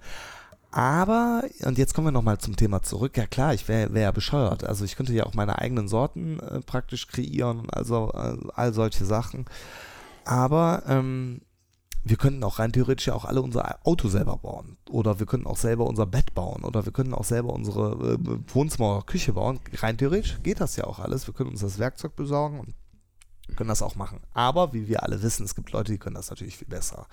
Aber, und jetzt kommen wir nochmal zum Thema zurück. Ja klar, ich wäre wär ja bescheuert. Also ich könnte ja auch meine eigenen Sorten äh, praktisch kreieren und also äh, all solche Sachen. Aber ähm, wir könnten auch rein theoretisch ja auch alle unser Auto selber bauen. Oder wir könnten auch selber unser Bett bauen. Oder wir könnten auch selber unsere äh, Wohnzimmer oder Küche bauen. Rein theoretisch geht das ja auch alles. Wir können uns das Werkzeug besorgen und können das auch machen. Aber wie wir alle wissen, es gibt Leute, die können das natürlich viel besser.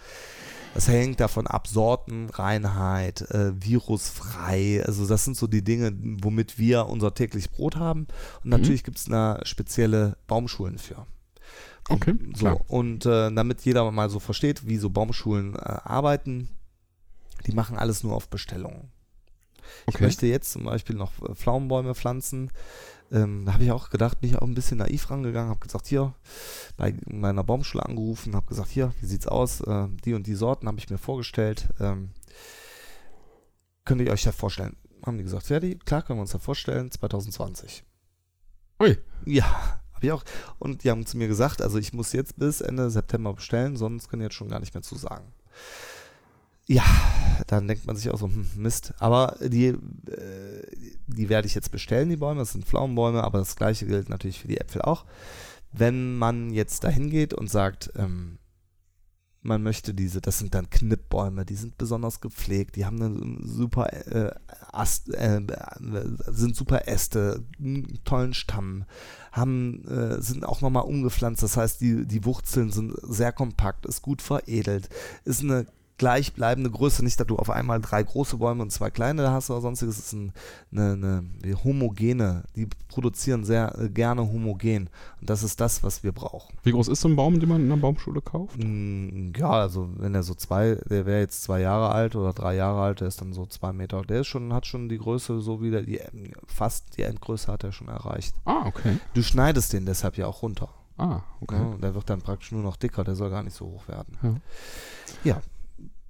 Das hängt davon ab, Sorten, Reinheit, äh, virusfrei. Also das sind so die Dinge, womit wir unser täglich Brot haben. Und natürlich gibt es da spezielle Baumschulen für.
Okay,
So,
klar.
und äh, damit jeder mal so versteht, wie so Baumschulen äh, arbeiten, die machen alles nur auf Bestellung. Ich
Okay.
möchte jetzt zum Beispiel noch äh, Pflaumenbäume pflanzen. Ähm, da habe ich auch gedacht, bin ich auch ein bisschen naiv rangegangen, habe gesagt, hier, bei meiner Baumschule angerufen, habe gesagt, hier, wie sieht's aus? Äh, die und die Sorten habe ich mir vorgestellt. Ähm, könnt ihr euch das vorstellen? Haben die gesagt, die, klar können wir uns das vorstellen, 2020.
Ui.
Ja, ich auch. Und die haben zu mir gesagt, also ich muss jetzt bis Ende September bestellen, sonst können die jetzt schon gar nicht mehr zusagen. Ja, dann denkt man sich auch so, hm, Mist. Aber die, äh, die werde ich jetzt bestellen, die Bäume. Das sind Pflaumenbäume, aber das gleiche gilt natürlich für die Äpfel auch. Wenn man jetzt dahin geht und sagt, ähm, man möchte diese, das sind dann Knippbäume, die sind besonders gepflegt, die haben eine super äh, Ast, äh, sind super Äste, einen tollen Stamm, haben, äh, sind auch nochmal umgepflanzt, das heißt, die, die Wurzeln sind sehr kompakt, ist gut veredelt, ist eine gleichbleibende Größe, nicht, dass du auf einmal drei große Bäume und zwei kleine hast oder sonstiges, es ist ein, eine, eine homogene, die produzieren sehr äh, gerne homogen und das ist das, was wir brauchen.
Wie groß ist so ein Baum, den man in einer Baumschule kauft?
Mm, Ja, also wenn er so zwei, der wäre jetzt zwei Jahre alt oder drei Jahre alt, der ist dann so zwei Meter. Der ist schon, hat schon die Größe, so wie der, die, fast die Endgröße hat er schon erreicht.
Ah, okay.
Du schneidest den deshalb ja auch runter.
Ah, okay.
Ja, der wird dann praktisch nur noch dicker, der soll gar nicht so hoch werden.
Ja.
Ja,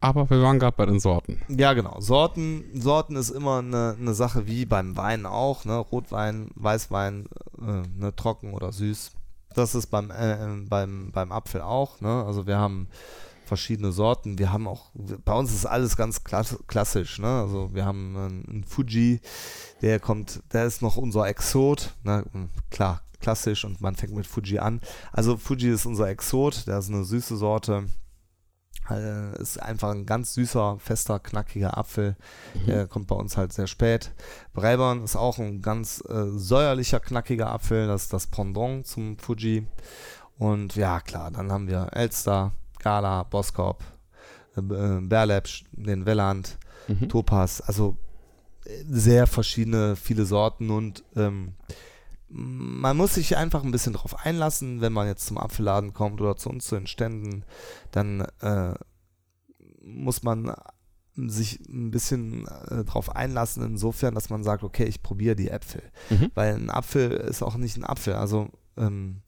Aber wir waren gerade bei den Sorten.
ja genau. Sorten, Sorten ist immer eine, eine Sache wie beim Wein auch, ne? Rotwein, Weißwein, äh, ne? trocken oder süß. Das ist beim, äh, beim, beim Apfel auch, ne? Also wir haben verschiedene Sorten. Wir haben auch, bei uns ist alles ganz klass klassisch, ne? Also wir haben einen, einen Fuji, der kommt, der ist noch unser Exot, ne? Klar, klassisch und man fängt mit Fuji an. Also Fuji ist unser Exot, der ist eine süße Sorte. Äh, ist einfach ein ganz süßer, fester, knackiger Apfel. Der kommt bei uns halt sehr spät. Breiborn ist auch ein ganz äh, säuerlicher, knackiger Apfel. Das ist das Pendant zum Fuji. Und ja, klar, dann haben wir Elster, Gala, Boskop, äh, äh, Berlepsch, den Welland,
Mhm.
Topaz. Also äh, sehr verschiedene, viele Sorten und ähm, man muss sich einfach ein bisschen drauf einlassen, wenn man jetzt zum Apfelladen kommt oder zu uns zu den Ständen, dann äh, muss man sich ein bisschen äh, drauf einlassen, insofern, dass man sagt, okay, ich probiere die Äpfel.
Mhm.
Weil ein Apfel ist auch nicht ein Apfel. Also ähm,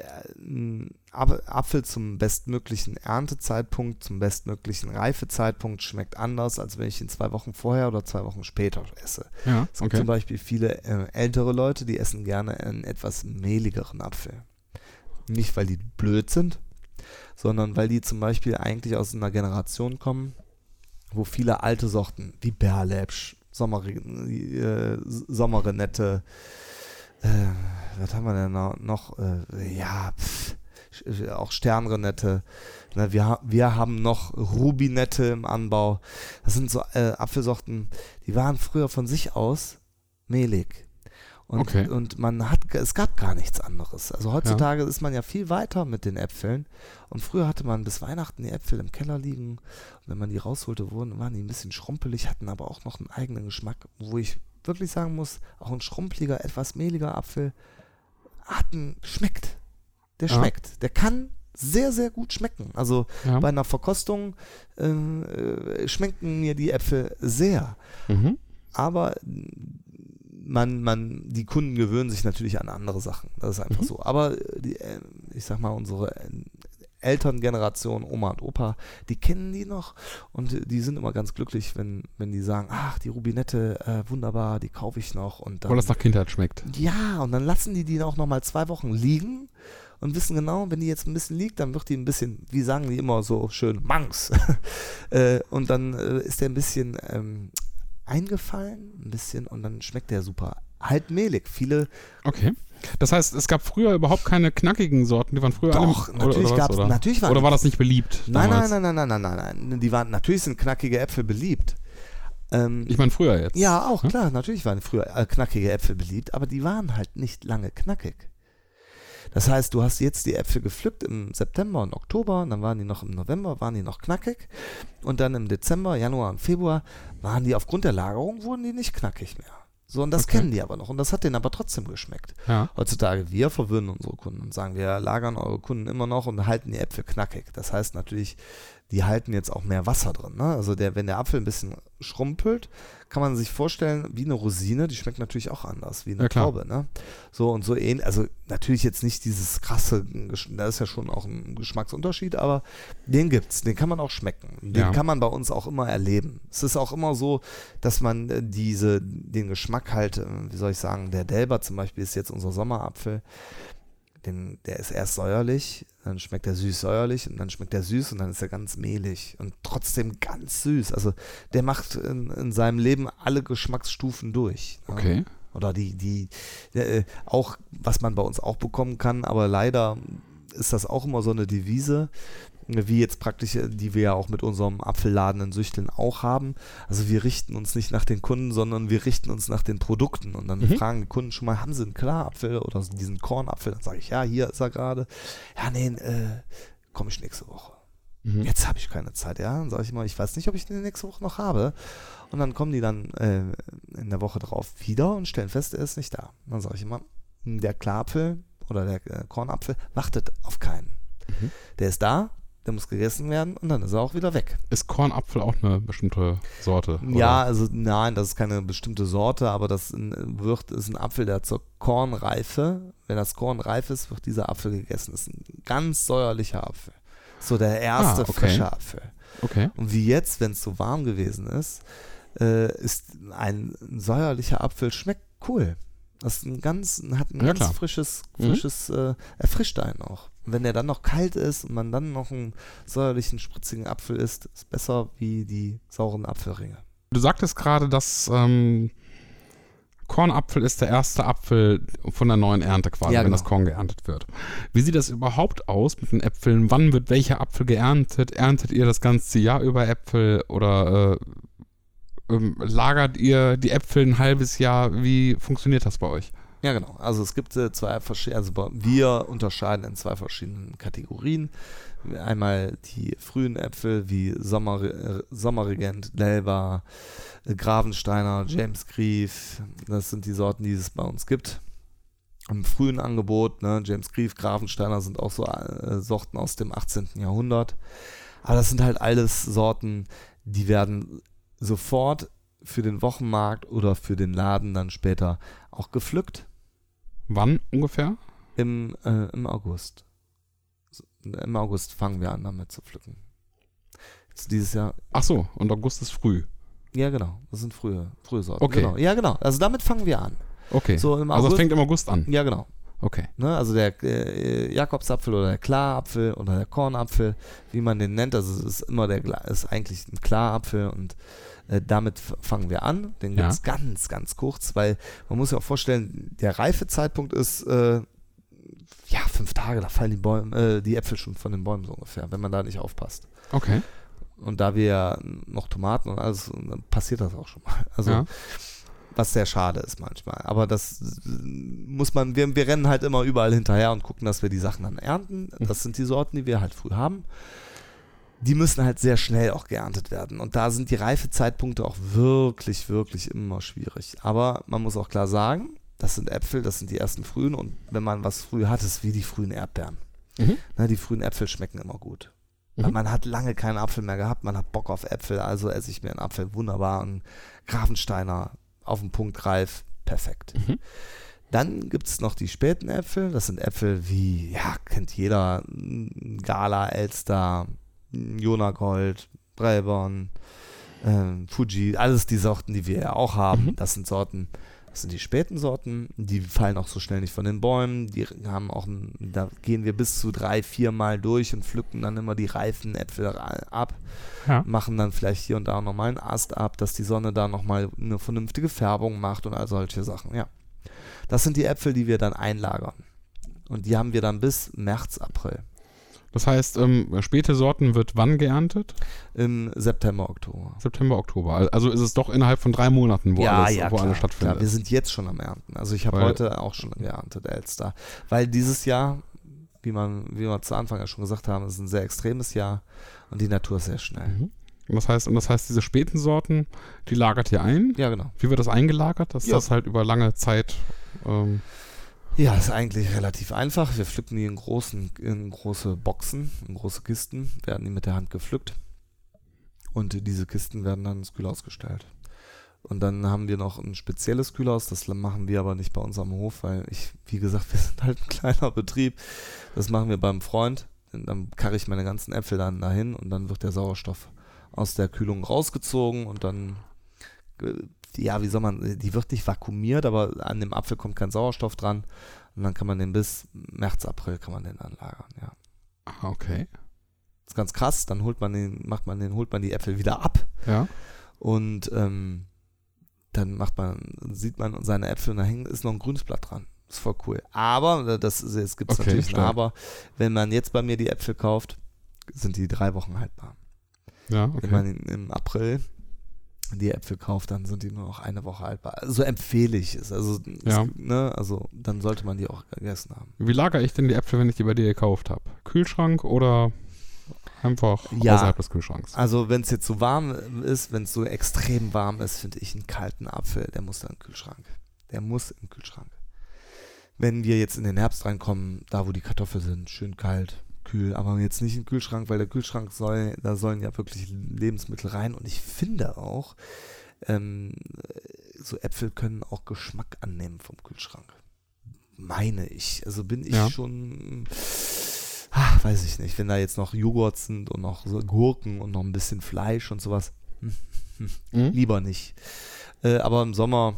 äh, ein Ap- Apfel zum bestmöglichen Erntezeitpunkt, zum bestmöglichen Reifezeitpunkt schmeckt anders, als wenn ich ihn zwei Wochen vorher oder zwei Wochen später esse.
Ja,
Es gibt
okay.
zum Beispiel viele äh, ältere Leute, die essen gerne einen etwas mehligeren Apfel. Nicht, weil die blöd sind, sondern weil die zum Beispiel eigentlich aus einer Generation kommen, wo viele alte Sorten wie Berlepsch, Sommer, äh, Sommerrenette, äh, was haben wir denn noch? äh, ja, pff, sch- auch Sternrenette. Na, wir, wir haben noch Rubinette im Anbau. Das sind so äh, Apfelsorten, die waren früher von sich aus mehlig. Und,
Okay.
und man hat, es gab gar nichts anderes. Also heutzutage ist man ja viel weiter mit den Äpfeln. Und früher hatte man bis Weihnachten die Äpfel im Keller liegen. Und wenn man die rausholte, wurden, waren die ein bisschen schrumpelig, hatten aber auch noch einen eigenen Geschmack, wo ich wirklich sagen muss, auch ein schrumpeliger, etwas mehliger Apfel einen, schmeckt. Der
Ja.
schmeckt. Der kann sehr, sehr gut schmecken. Also
Ja.
bei einer Verkostung äh, äh, schmecken mir die Äpfel sehr.
Mhm.
Aber man, man, die Kunden gewöhnen sich natürlich an andere Sachen. Das ist einfach
Mhm.
so. Aber äh, die, äh, ich sag mal, unsere äh, Elterngeneration, Oma und Opa, die kennen die noch und die sind immer ganz glücklich, wenn, wenn die sagen, ach, die Rubinette, äh, wunderbar, die kaufe ich noch. Und dann,
Weil das nach Kindheit schmeckt.
ja, und dann lassen die die auch noch mal zwei Wochen liegen und wissen genau, wenn die jetzt ein bisschen liegt, dann wird die ein bisschen, wie sagen die immer so schön, Mangs. äh, und dann äh, ist der ein bisschen ähm, eingefallen, ein bisschen, und dann schmeckt der super. Halt mehlig. Viele,
Okay. Das heißt, es gab früher überhaupt keine knackigen Sorten, die waren früher
Doch,
alle.
natürlich gab's-
oder?
natürlich waren
Oder
die-
war das nicht beliebt?
nein, nein, nein, nein, nein, nein, nein, nein, die waren, natürlich sind knackige Äpfel beliebt. Ähm,
Ich meine früher jetzt.
Ja, auch
Hm?
klar, natürlich waren früher äh, knackige Äpfel beliebt, aber die waren halt nicht lange knackig. Das heißt, du hast jetzt die Äpfel gepflückt im September und Oktober, und dann waren die noch im November, waren die noch knackig und dann im Dezember, Januar und Februar waren die aufgrund der Lagerung, wurden die nicht knackig mehr. So, und das
Okay.
kennen die aber noch und das hat denen aber trotzdem geschmeckt.
Ja.
Heutzutage, wir verwöhnen unsere Kunden und sagen, wir lagern eure Kunden immer noch und halten die Äpfel knackig. Das heißt natürlich, die halten jetzt auch mehr Wasser drin. Ne? Also der, wenn der Apfel ein bisschen schrumpelt, kann man sich vorstellen, wie eine Rosine, die schmeckt natürlich auch anders, wie eine
Ja.
Traube. Ne? So und so ähnlich, also natürlich jetzt nicht dieses krasse, da ist ja schon auch ein Geschmacksunterschied, aber den gibt's, den kann man auch schmecken. Den
Ja.
kann man bei uns auch immer erleben. Es ist auch immer so, dass man äh, diese, den Geschmack halt, äh, wie soll ich sagen, der Delber zum Beispiel ist jetzt unser Sommerapfel, den, der ist erst säuerlich, dann schmeckt er süß-säuerlich und dann schmeckt er süß und dann ist er ganz mehlig und trotzdem ganz süß. Also der macht in, in seinem Leben alle Geschmacksstufen durch. ne?
Okay.
Oder die, die, äh, auch, was man bei uns auch bekommen kann, aber leider ist das auch immer so eine Devise, wie jetzt praktisch, die wir ja auch mit unserem Apfelladen in Süchteln auch haben. Also wir richten uns nicht nach den Kunden, sondern wir richten uns nach den Produkten. Und dann
Mhm.
fragen die Kunden schon mal, haben sie einen Klarapfel oder diesen Kornapfel? Dann sage ich, ja, hier ist er gerade. Ja, nee, äh, komme ich nächste Woche.
Mhm.
Jetzt habe ich keine Zeit, ja. Dann sage ich immer, ich weiß nicht, ob ich den nächste Woche noch habe. Und dann kommen die dann äh, in der Woche drauf wieder und stellen fest, er ist nicht da. Dann sage ich immer, der Klarapfel oder der äh, Kornapfel wartet auf keinen.
Mhm.
Der ist da, der muss gegessen werden und dann ist er auch wieder weg.
Ist Kornapfel auch eine bestimmte Sorte? oder?
Ja, also nein, das ist keine bestimmte Sorte, aber das wird, ist ein Apfel, der zur Kornreife, wenn das Korn reif ist, wird dieser Apfel gegessen. Das ist ein ganz säuerlicher Apfel. So der erste
Ah, okay.
frische Apfel.
Okay.
Und wie jetzt, wenn es so warm gewesen ist, äh, ist ein säuerlicher Apfel schmeckt cool. Das ist ein ganz, hat ein
Ja,
ganz
klar.
frisches,
Mhm.
frisches, äh, erfrischt einen auch. Und wenn der dann noch kalt ist und man dann noch einen säuerlichen, spritzigen Apfel isst, ist besser wie die sauren Apfelringe.
Du sagtest gerade, dass ähm, Kornapfel ist der erste Apfel von der neuen Ernte quasi,
Ja,
wenn
genau.
das Korn geerntet wird. Wie sieht das überhaupt aus mit den Äpfeln? Wann wird welcher Apfel geerntet? Erntet ihr das ganze Jahr über Äpfel oder äh, ähm, lagert ihr die Äpfel ein halbes Jahr? Wie funktioniert das bei euch?
Ja, genau. Also es gibt äh, zwei verschiedene, also wir unterscheiden in zwei verschiedenen Kategorien. Einmal die frühen Äpfel wie Sommer, äh, Sommerregent, Delva, äh, Gravensteiner, James Grief. Das sind die Sorten, die es bei uns gibt. Im frühen Angebot, ne, James Grief, Gravensteiner sind auch so äh, Sorten aus dem 18. Jahrhundert. Aber das sind halt alles Sorten, die werden sofort für den Wochenmarkt oder für den Laden dann später auch gepflückt
Wann ungefähr?
im, äh, im August. Im August fangen wir an, damit zu pflücken. Jetzt dieses Jahr,
Ach so, und August ist früh.
ja genau, das sind frühe, frühe Sorten.
Okay.
Genau. Ja genau, also damit fangen wir an.
Okay.
So im
also es
August.
fängt im August an.
ja genau.
Okay.
Ne, also der äh, Jakobsapfel oder der Klarapfel oder der Kornapfel, wie man den nennt, also es ist immer der ist eigentlich ein Klarapfel und äh, damit fangen wir an. Den
Ja.
gibt es ganz, ganz kurz, weil man muss sich auch vorstellen, der Reifezeitpunkt ist äh, ja fünf Tage, da fallen die Bäume, äh, die Äpfel schon von den Bäumen so ungefähr, wenn man da nicht aufpasst.
Okay.
Und da wir ja noch Tomaten und alles, dann passiert das auch schon mal. Also
ja.
was sehr schade ist manchmal. Aber das muss man, wir, wir rennen halt immer überall hinterher und gucken, dass wir die Sachen dann ernten. Das sind die Sorten, die wir halt früh haben. Die müssen halt sehr schnell auch geerntet werden. Und da sind die Reifezeitpunkte auch wirklich, wirklich immer schwierig. Aber man muss auch klar sagen, das sind Äpfel, das sind die ersten frühen. Und wenn man was früh hat, ist wie die frühen Erdbeeren.
Mhm.
Na, die frühen Äpfel schmecken immer gut.
Mhm.
man hat lange keinen Apfel mehr gehabt, man hat Bock auf Äpfel, also esse ich mir einen Apfel wunderbar. Ein Grafensteiner auf den Punkt reif, perfekt.
Mhm.
Dann gibt es noch die späten Äpfel. Das sind Äpfel wie, ja, kennt jeder, Gala, Elster, Jonagold, Breiborn, ähm, Fuji, alles die Sorten, die wir ja auch haben.
Mhm.
Das sind Sorten, das sind die späten Sorten. Die fallen auch so schnell nicht von den Bäumen. Die haben auch, ein, da gehen wir bis zu drei, vier Mal durch und pflücken dann immer die reifen Äpfel ab
Ja.
machen dann vielleicht hier und da nochmal einen Ast ab, dass die Sonne da nochmal eine vernünftige Färbung macht und all solche Sachen, ja. Das sind die Äpfel, die wir dann einlagern. Und die haben wir dann bis März, April.
Das heißt, ähm, späte Sorten wird wann geerntet?
Im September, Oktober.
September, Oktober. Al- Also ist es doch innerhalb von drei Monaten, wo alles, wo
klar,
alles stattfindet.
Klar, wir sind jetzt schon am Ernten. Also ich habe heute auch schon geerntet, Elster. Weil dieses Jahr, wie man, wie wir zu Anfang ja schon gesagt haben, ist ein sehr extremes Jahr und die Natur ist sehr schnell.
Mhm. Und das heißt, und das heißt, diese späten Sorten, die lagert ihr ein.
Ja, genau.
Wie wird das eingelagert? Dass
Ja.
das halt über lange Zeit. Ähm,
Ja, ist eigentlich relativ einfach. Wir pflücken die in großen, in große Boxen, in große Kisten, werden die mit der Hand gepflückt. Und diese Kisten werden dann ins Kühlhaus gestellt. Und dann haben wir noch ein spezielles Kühlhaus, das machen wir aber nicht bei uns am Hof, weil ich, wie gesagt, wir sind halt ein kleiner Betrieb. Das machen wir beim Freund. Und dann karre ich meine ganzen Äpfel dann dahin und dann wird der Sauerstoff aus der Kühlung rausgezogen und dann, ja, wie soll man, die wird nicht vakuumiert, aber an dem Apfel kommt kein Sauerstoff dran und dann kann man den bis März, April kann man den dann lagern, ja.
ah, okay.
Das ist ganz krass, dann holt man den, macht man den, holt man die Äpfel wieder ab
Ja.
und ähm, dann macht man, sieht man seine Äpfel und da hängt, ist noch ein grünes Blatt dran. ist voll cool. Aber, das jetzt gibt es
Okay,
natürlich
stark.
Aber, wenn man jetzt bei mir die Äpfel kauft, sind die drei Wochen haltbar.
Ja,
Wenn
okay.
man in, im April die Äpfel kauft, dann sind die nur noch eine Woche haltbar. So empfehle ich es. Also,
Ja.
es, ne, also dann sollte man die auch gegessen haben.
Wie lagere ich denn die Äpfel, wenn ich die bei dir gekauft habe? Kühlschrank oder einfach
Ja.
außerhalb des Kühlschranks?
Also wenn es jetzt so warm ist, wenn es so extrem warm ist, finde ich einen kalten Apfel, der muss dann im Kühlschrank. Der muss im Kühlschrank. Wenn wir jetzt in den Herbst reinkommen, da wo die Kartoffeln sind, schön kalt, kühl, aber jetzt nicht im Kühlschrank, weil der Kühlschrank soll, da sollen ja wirklich Lebensmittel rein und ich finde auch, ähm, so Äpfel können auch Geschmack annehmen vom Kühlschrank. Meine ich. Also bin ich
Ja.
schon, ah, weiß ich nicht, wenn da jetzt noch Joghurt sind und noch so Gurken und noch ein bisschen Fleisch und sowas, hm,
Mhm.
lieber nicht. Äh, aber im Sommer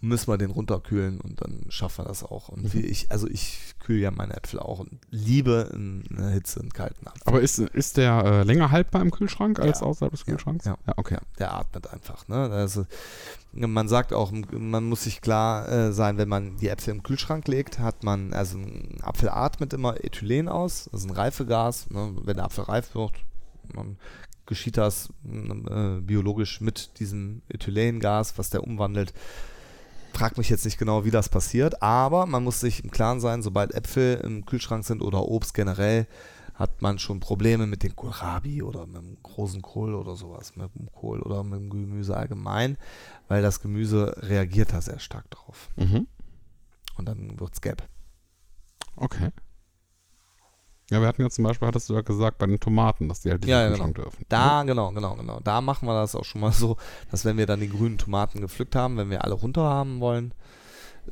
müssen wir den runterkühlen und dann schaffen wir das auch. Und
Mhm.
wie ich, also ich kühle ja meine Äpfel auch und liebe in der Hitze einen kalten Apfel.
Aber ist, ist der äh, länger haltbar im Kühlschrank als
Ja.
außerhalb des
Ja,
Kühlschranks?
ja.
okay.
Ja, der atmet einfach. Ne? Also, man sagt auch, man muss sich klar äh, sein, wenn man die Äpfel im Kühlschrank legt, hat man, also ein Apfel atmet immer Ethylen aus, das ist ein Reifegas. Ne? Wenn der Apfel reif wird, dann geschieht das äh, biologisch mit diesem Ethylengas, was der umwandelt. Frag mich jetzt nicht genau, wie das passiert, aber man muss sich im Klaren sein, sobald Äpfel im Kühlschrank sind oder Obst generell, hat man schon Probleme mit dem Kohlrabi oder mit dem großen Kohl oder sowas, mit dem Kohl oder mit dem Gemüse allgemein, weil das Gemüse reagiert da sehr stark drauf.
Mhm.
Und dann wird es gelb.
Okay. Ja, wir hatten ja zum Beispiel, hattest du ja gesagt, bei den Tomaten, dass die halt nicht
Ja, ja,
Kühlschrank dürfen.
Da, genau, genau, genau. Da machen wir das auch schon mal so, dass wenn wir dann die grünen Tomaten gepflückt haben, wenn wir alle runter haben wollen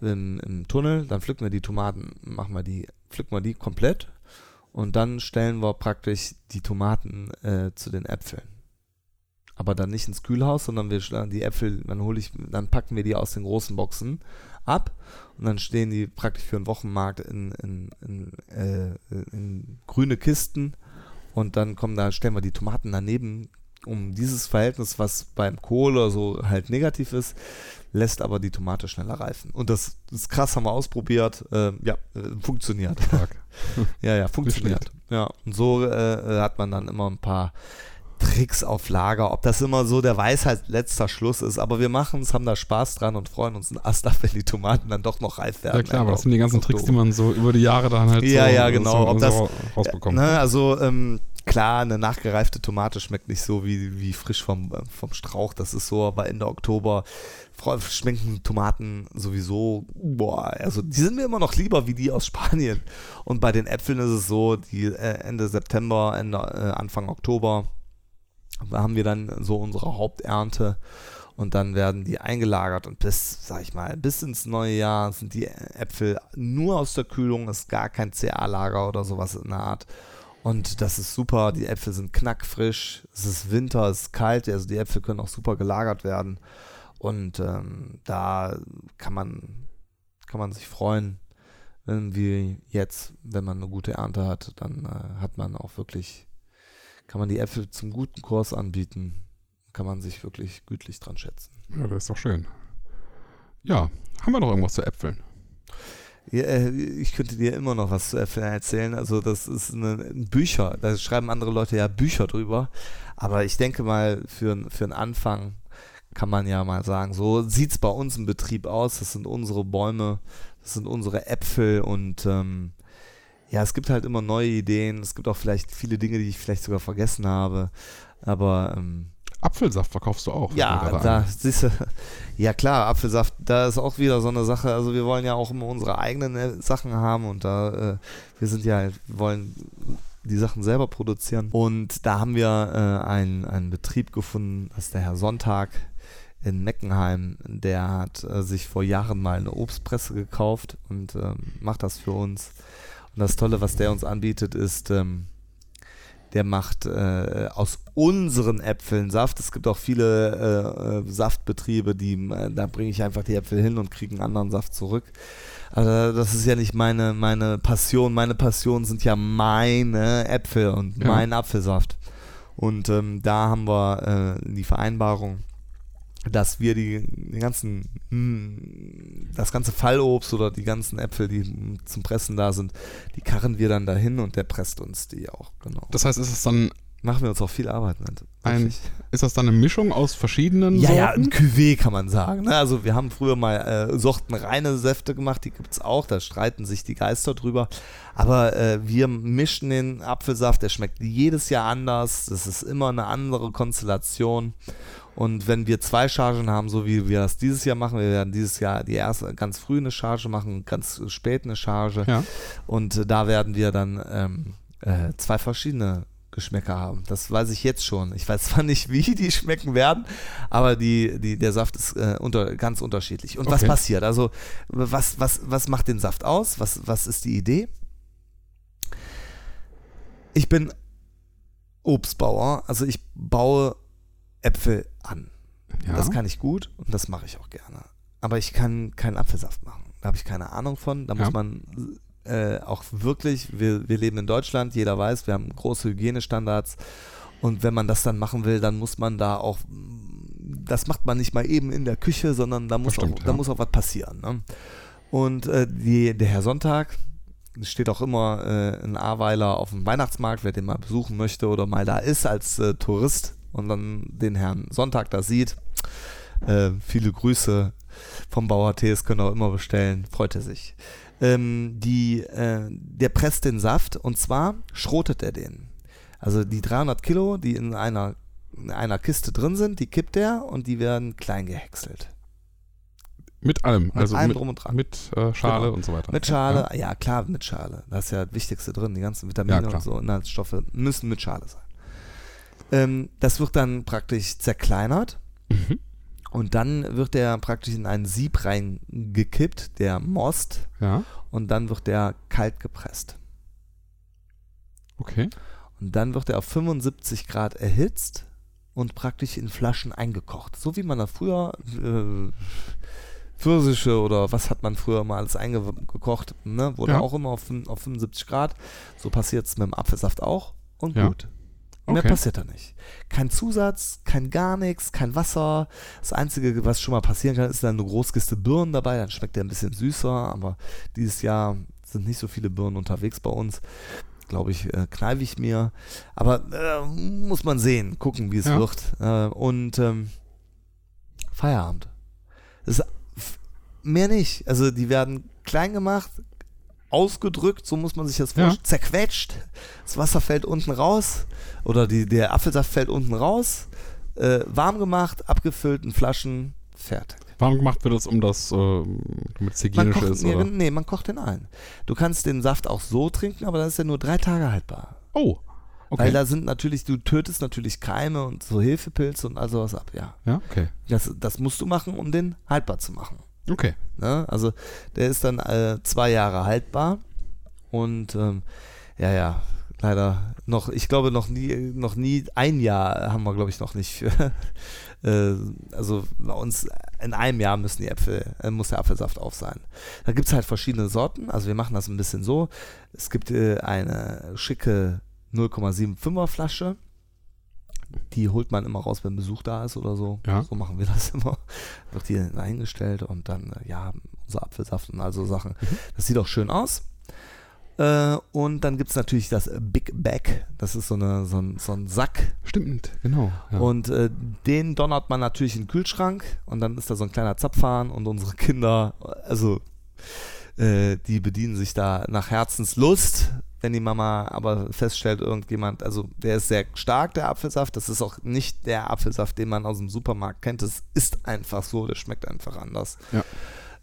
im, im Tunnel, dann pflücken wir die Tomaten, machen wir die, pflücken wir die komplett und dann stellen wir praktisch die Tomaten äh, zu den Äpfeln. Aber dann nicht ins Kühlhaus, sondern wir schlagen die Äpfel, dann hole ich, dann packen wir die aus den großen Boxen ab und dann stehen die praktisch für einen Wochenmarkt in, in, in, äh, in grüne Kisten und dann kommen da, stellen wir die Tomaten daneben, um dieses Verhältnis, was beim Kohl oder so halt negativ ist, lässt aber die Tomate schneller reifen. Und das ist krass, haben wir ausprobiert. Ähm, ja, äh, funktioniert.
Stark.
Ja, ja, funktioniert. Ja, und so äh, äh, hat man dann immer ein paar Tricks auf Lager, ob das immer so der Weisheit letzter Schluss ist, aber wir machen es, haben da Spaß dran und freuen uns einen Ast ab, wenn die Tomaten dann doch noch reif werden.
Ja klar, aber das sind die ganzen Tricks, die man so über die Jahre dann halt
ja,
so,
ja, genau.
so,
ob
so
das,
rausbekommt.
Ne, also ähm, klar, eine nachgereifte Tomate schmeckt nicht so wie, wie frisch vom, äh, vom Strauch, das ist so, aber Ende Oktober schmecken Tomaten sowieso, boah, also die sind mir immer noch lieber wie die aus Spanien. Und bei den Äpfeln ist es so, die äh, Ende September, Ende, äh, Anfang Oktober haben wir dann so unsere Haupternte und dann werden die eingelagert und bis, sag ich mal, bis ins neue Jahr sind die Äpfel nur aus der Kühlung, ist gar kein CA-Lager oder sowas in der Art. Und das ist super, die Äpfel sind knackfrisch, es ist Winter, es ist kalt, also die Äpfel können auch super gelagert werden. Und ähm, da kann man, kann man sich freuen, wie jetzt, wenn man eine gute Ernte hat, dann äh, hat man auch wirklich, kann man die Äpfel zum guten Kurs anbieten, kann man sich wirklich gütlich dran schätzen.
Ja, das ist doch schön. Ja, haben wir noch irgendwas zu Äpfeln?
Ja, äh, ich könnte dir immer noch was zu Äpfeln erzählen. Also das ist eine, Bücher, da schreiben andere Leute ja Bücher drüber. Aber ich denke mal, für, für einen Anfang kann man ja mal sagen, so sieht es bei uns im Betrieb aus. Das sind unsere Bäume, das sind unsere Äpfel und ähm, ja, es gibt halt immer neue Ideen. Es gibt auch vielleicht viele Dinge, die ich vielleicht sogar vergessen habe. Aber ähm,
Apfelsaft verkaufst du auch.
Ja, da siehst du, ja klar, Apfelsaft, da ist auch wieder so eine Sache. Also wir wollen ja auch immer unsere eigenen äh, Sachen haben und da, äh, wir sind ja, wollen die Sachen selber produzieren. Und da haben wir äh, einen, einen Betrieb gefunden, das ist der Herr Sonntag in Meckenheim. Der hat äh, sich vor Jahren mal eine Obstpresse gekauft und ähm, macht das für uns. Und das Tolle, was der uns anbietet, ist, ähm, der macht äh, aus unseren Äpfeln Saft. Es gibt auch viele äh, Saftbetriebe, die, äh, da bringe ich einfach die Äpfel hin und kriege einen anderen Saft zurück. Aber das ist ja nicht meine, meine Passion. Meine Passion sind ja meine Äpfel und ja. mein Apfelsaft. Und ähm, da haben wir äh, die Vereinbarung, dass wir die, die ganzen, hm, das ganze Fallobst oder die ganzen Äpfel, die zum Pressen da sind, die karren wir dann dahin und der presst uns die auch, genau.
Das heißt, ist es dann.
Machen wir uns auch viel Arbeit mit.
Ein, ist das dann eine Mischung aus verschiedenen
ja,
Sorten?
Ja, ein Cuvée kann man sagen. Ne? Also wir haben früher mal äh, sortenreine Säfte gemacht, die gibt es auch, da streiten sich die Geister drüber. Aber äh, wir mischen den Apfelsaft, der schmeckt jedes Jahr anders, das ist immer eine andere Konstellation. Und wenn wir zwei Chargen haben, so wie wir das dieses Jahr machen, wir werden dieses Jahr die erste ganz früh eine Charge machen, ganz spät eine Charge.
Ja.
Und äh, da werden wir dann ähm, äh, zwei verschiedene Geschmäcker haben. Das weiß ich jetzt schon. Ich weiß zwar nicht, wie die schmecken werden, aber die, die, der Saft ist äh, unter, ganz unterschiedlich. Und okay. was passiert? Also, was, was, was macht den Saft aus? Was, was ist die Idee? Ich bin Obstbauer, also ich baue Äpfel an. Ja. Das kann ich gut und das mache ich auch gerne. Aber ich kann keinen Apfelsaft machen. Da habe ich keine Ahnung von. Da ja. muss man äh, auch wirklich, wir, wir leben in Deutschland, jeder weiß, wir haben große Hygienestandards. Und wenn man das dann machen will, dann muss man da auch, das macht man nicht mal eben in der Küche, sondern da muss, stimmt, auch, ja. da muss auch was passieren. Ne? Und äh, die, der Herr Sonntag, steht auch immer äh, ein Aweiler auf dem Weihnachtsmarkt, wer den mal besuchen möchte oder mal da ist als äh, Tourist, und dann den Herrn Sonntag da sieht. Äh, viele Grüße vom Bauer Tees können auch immer bestellen, freut er sich. Ähm, die, äh, der presst den Saft und zwar schrotet er den. Also die 300 Kilo, die in einer, in einer Kiste drin sind, die kippt er und die werden klein gehäckselt.
Mit allem,
mit
also
allem
mit,
drum und dran.
Mit äh, Schale
genau.
und so weiter.
Mit Schale, ja. ja. klar, mit Schale. Da ist ja das Wichtigste drin. Die ganzen Vitamine
ja,
und so Inhaltsstoffe müssen mit Schale sein. Ähm, das wird dann praktisch zerkleinert.
Mhm.
Und dann wird der praktisch in ein Sieb reingekippt, der Most.
Ja.
Und dann wird der kalt gepresst.
Okay.
Und dann wird er auf 75 Grad erhitzt und praktisch in Flaschen eingekocht. So wie man da früher äh, Pfirsiche oder was hat man früher mal alles eingekocht, ne? wurde
Ja.
auch immer auf, auf 75 Grad. So passiert es mit dem Apfelsaft auch. Und
Ja.
gut. Mehr
Okay.
passiert da nicht. Kein Zusatz, kein gar nichts, kein Wasser. Das Einzige, was schon mal passieren kann, ist dann eine Großkiste Birnen dabei. Dann schmeckt der ein bisschen süßer, aber dieses Jahr sind nicht so viele Birnen unterwegs bei uns. glaube ich, äh, kneife ich mir. Aber äh, muss man sehen, gucken, wie es
Ja.
wird. Äh, und ähm, Feierabend. Das ist mehr nicht. Also die werden klein gemacht, ausgedrückt, so muss man sich das
Ja.
vorstellen, zerquetscht. Das Wasser fällt unten raus oder die, der Apfelsaft fällt unten raus. Äh, warm gemacht, abgefüllt in Flaschen, fertig.
Warm gemacht wird es, um das, äh, damit es
Man
hygienisch
kocht,
ist,
nee,
oder?
nee, man kocht den ein. Du kannst den Saft auch so trinken, aber dann ist er nur drei Tage haltbar.
Oh, okay.
Weil da sind natürlich, du tötest natürlich Keime und so Hefepilze und all sowas ab, ja.
ja, okay.
Das, das musst du machen, um den haltbar zu machen.
Okay.
Ne? Also der ist dann äh, zwei Jahre haltbar und ähm, ja, ja, leider noch, ich glaube noch nie, noch nie, ein Jahr haben wir glaube ich noch nicht für, äh, also bei uns in einem Jahr müssen die Äpfel, äh, muss der Apfelsaft auf sein. Da gibt es halt verschiedene Sorten, also wir machen das ein bisschen so, es gibt äh, eine schicke 0,75er Flasche, die holt man immer raus, wenn Besuch da ist oder so.
Ja.
So machen wir das immer. Wird die eingestellt und dann, äh, ja, unser Apfelsaft und all so Sachen. Das sieht auch schön aus. Äh, und dann gibt es natürlich das Big Bag. Das ist so, eine, so, ein, so ein Sack.
Stimmt, genau. Ja.
Und äh, den donnert man natürlich in den Kühlschrank. Und dann ist da so ein kleiner Zapfhahn. Und unsere Kinder, also äh, die bedienen sich da nach Herzenslust. Wenn die Mama aber feststellt, irgendjemand, also der ist sehr stark, der Apfelsaft. Das ist auch nicht der Apfelsaft, den man aus dem Supermarkt kennt. Das ist einfach so, der schmeckt einfach anders.
Ja.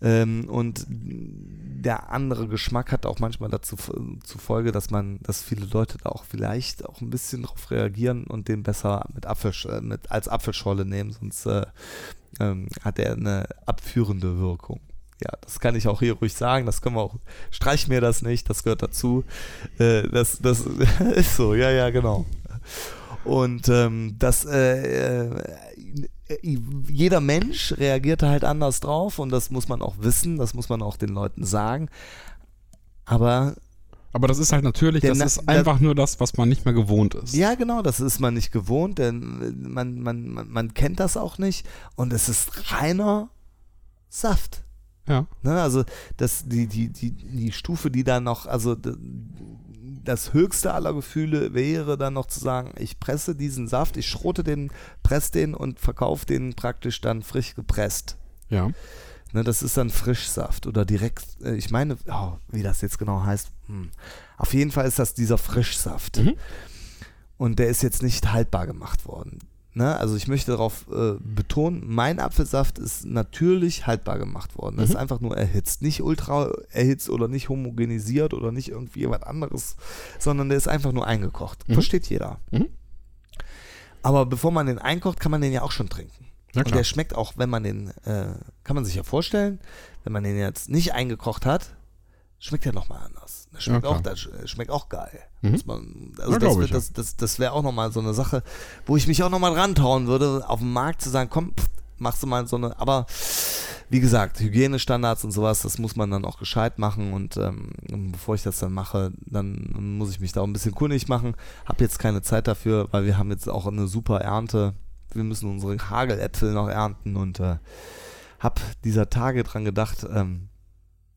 Ähm, und der andere Geschmack hat auch manchmal dazu zur Folge, dass man, dass viele Leute da auch vielleicht auch ein bisschen drauf reagieren und den besser mit Apfelsch äh, mit als Apfelschorle nehmen, sonst äh, ähm, hat er eine abführende Wirkung. Ja, das kann ich auch hier ruhig sagen. Das können wir auch. Streich mir das nicht, das gehört dazu. Äh, das, das ist so, ja, ja, genau. Und ähm, das, äh, äh, jeder Mensch reagiert da halt anders drauf und das muss man auch wissen, das muss man auch den Leuten sagen. Aber
Aber das ist halt natürlich, das
Na-
ist einfach nur das, was man nicht mehr gewohnt ist.
ja, genau, das ist man nicht gewohnt, denn man, man, man, man kennt das auch nicht und es ist reiner Saft.
Ja.
Ne, also das, die, die, die, die Stufe, die dann noch, also das höchste aller Gefühle wäre dann noch zu sagen, ich presse diesen Saft, ich schrote den, presse den und verkaufe den praktisch dann frisch gepresst.
Ja.
Ne, das ist dann Frischsaft oder direkt, äh, ich meine, oh, wie das jetzt genau heißt. Hm. Auf jeden Fall ist das dieser Frischsaft.
Mhm.
Und der ist jetzt nicht haltbar gemacht worden. Ne? Also ich möchte darauf äh, betonen, mein Apfelsaft ist natürlich haltbar gemacht worden. Das
Mhm.
ist einfach nur erhitzt. Nicht ultra erhitzt oder nicht homogenisiert oder nicht irgendwie was anderes, sondern der ist einfach nur eingekocht.
Mhm.
Versteht jeder.
Mhm.
Aber bevor man den einkocht, kann man den ja auch schon trinken. Und der schmeckt auch, wenn man den, äh, kann man sich ja vorstellen, wenn man den jetzt nicht eingekocht hat, schmeckt der nochmal anders. Der schmeckt,
Ja,
auch, der sch- schmeckt auch geil.
Mhm.
Man, also
Ja,
das,
ja.
das, das, das wäre auch nochmal so eine Sache, wo ich mich auch nochmal dran trauen würde, auf dem Markt zu sagen, komm, pff, machst du mal so eine, aber wie gesagt, Hygienestandards und sowas, das muss man dann auch gescheit machen und ähm, bevor ich das dann mache, dann muss ich mich da auch ein bisschen kundig machen. Hab jetzt keine Zeit dafür, weil wir haben jetzt auch eine super Ernte. Wir müssen unsere Hageläpfel noch ernten und äh, hab dieser Tage dran gedacht, ähm,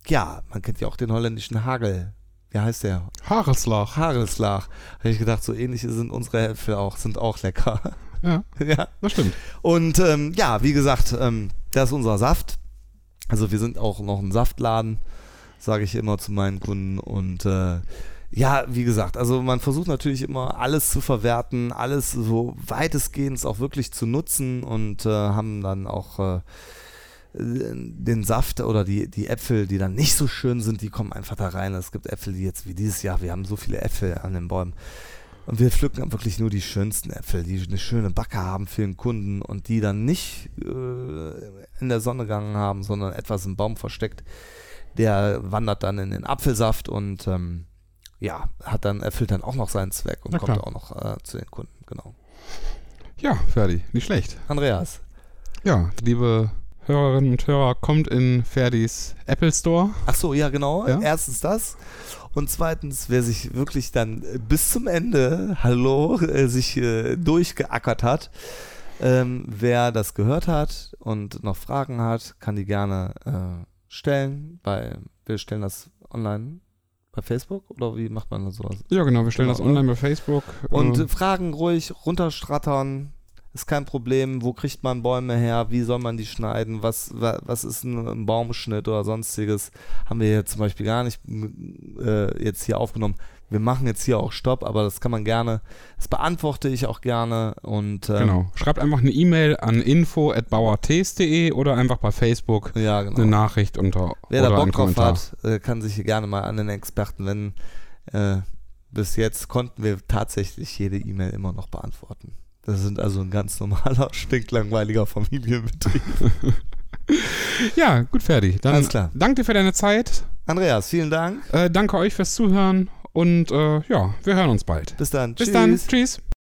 ja, man kennt ja auch den holländischen Hagel. Wie heißt der?
Haareslach.
Hagelslach. Habe ich gedacht, so ähnlich sind unsere Äpfel auch, sind auch lecker.
Ja,
ja.
das stimmt.
Und ähm, ja, wie gesagt, ähm, das ist unser Saft. Also wir sind auch noch ein Saftladen, sage ich immer zu meinen Kunden. Und äh, ja, wie gesagt, also man versucht natürlich immer alles zu verwerten, alles so weitestgehend auch wirklich zu nutzen und äh, haben dann auch äh, den Saft oder die, die Äpfel, die dann nicht so schön sind, die kommen einfach da rein. Es gibt Äpfel, die jetzt wie dieses Jahr, wir haben so viele Äpfel an den Bäumen. Und wir pflücken wirklich nur die schönsten Äpfel, die eine schöne Backe haben für den Kunden und die dann nicht äh, in der Sonne gegangen haben, sondern etwas im Baum versteckt. Der wandert dann in den Apfelsaft und ähm, ja, hat dann, erfüllt dann auch noch seinen Zweck und kommt auch noch äh, zu den Kunden, genau.
Ja, Ferdi, nicht schlecht.
Andreas,
Ja, liebe Hörerinnen und Hörer, kommt in Ferdis Apple Store.
ach so, ja genau,
Ja.
erstens das und zweitens, wer sich wirklich dann äh, bis zum Ende, hallo, äh, sich äh, durchgeackert hat, ähm, wer das gehört hat und noch Fragen hat, kann die gerne äh, stellen. Bei, wir stellen das online Bei Facebook oder wie macht man das sowas?
Ja, genau, wir stellen
Genau,
das online bei Facebook.
Und
äh,
Fragen ruhig runterstrattern. Ist kein Problem. Wo kriegt man Bäume her? Wie soll man die schneiden? Was, wa, was ist ein, Baumschnitt oder sonstiges? Haben wir jetzt zum Beispiel gar nicht äh, jetzt hier aufgenommen. Wir machen jetzt hier auch Stopp, aber das kann man gerne, das beantworte ich auch gerne und ähm,
genau. Schreibt einfach eine E-Mail an info.bauertes.de oder einfach bei Facebook
ja, genau.
eine Nachricht unter
Wer da Bock drauf hat, äh, kann sich hier gerne mal an den Experten wenden. Äh, bis jetzt konnten wir tatsächlich jede E-Mail immer noch beantworten. Das sind also ein ganz normaler, stinklangweiliger Familienbetrieb.
Ja, gut, fertig. Dann
Alles klar.
danke dir für deine Zeit.
Andreas, vielen Dank.
Äh, danke euch fürs Zuhören und äh, ja, wir hören uns bald.
Bis dann.
Bis
Tschüss.
dann. Tschüss.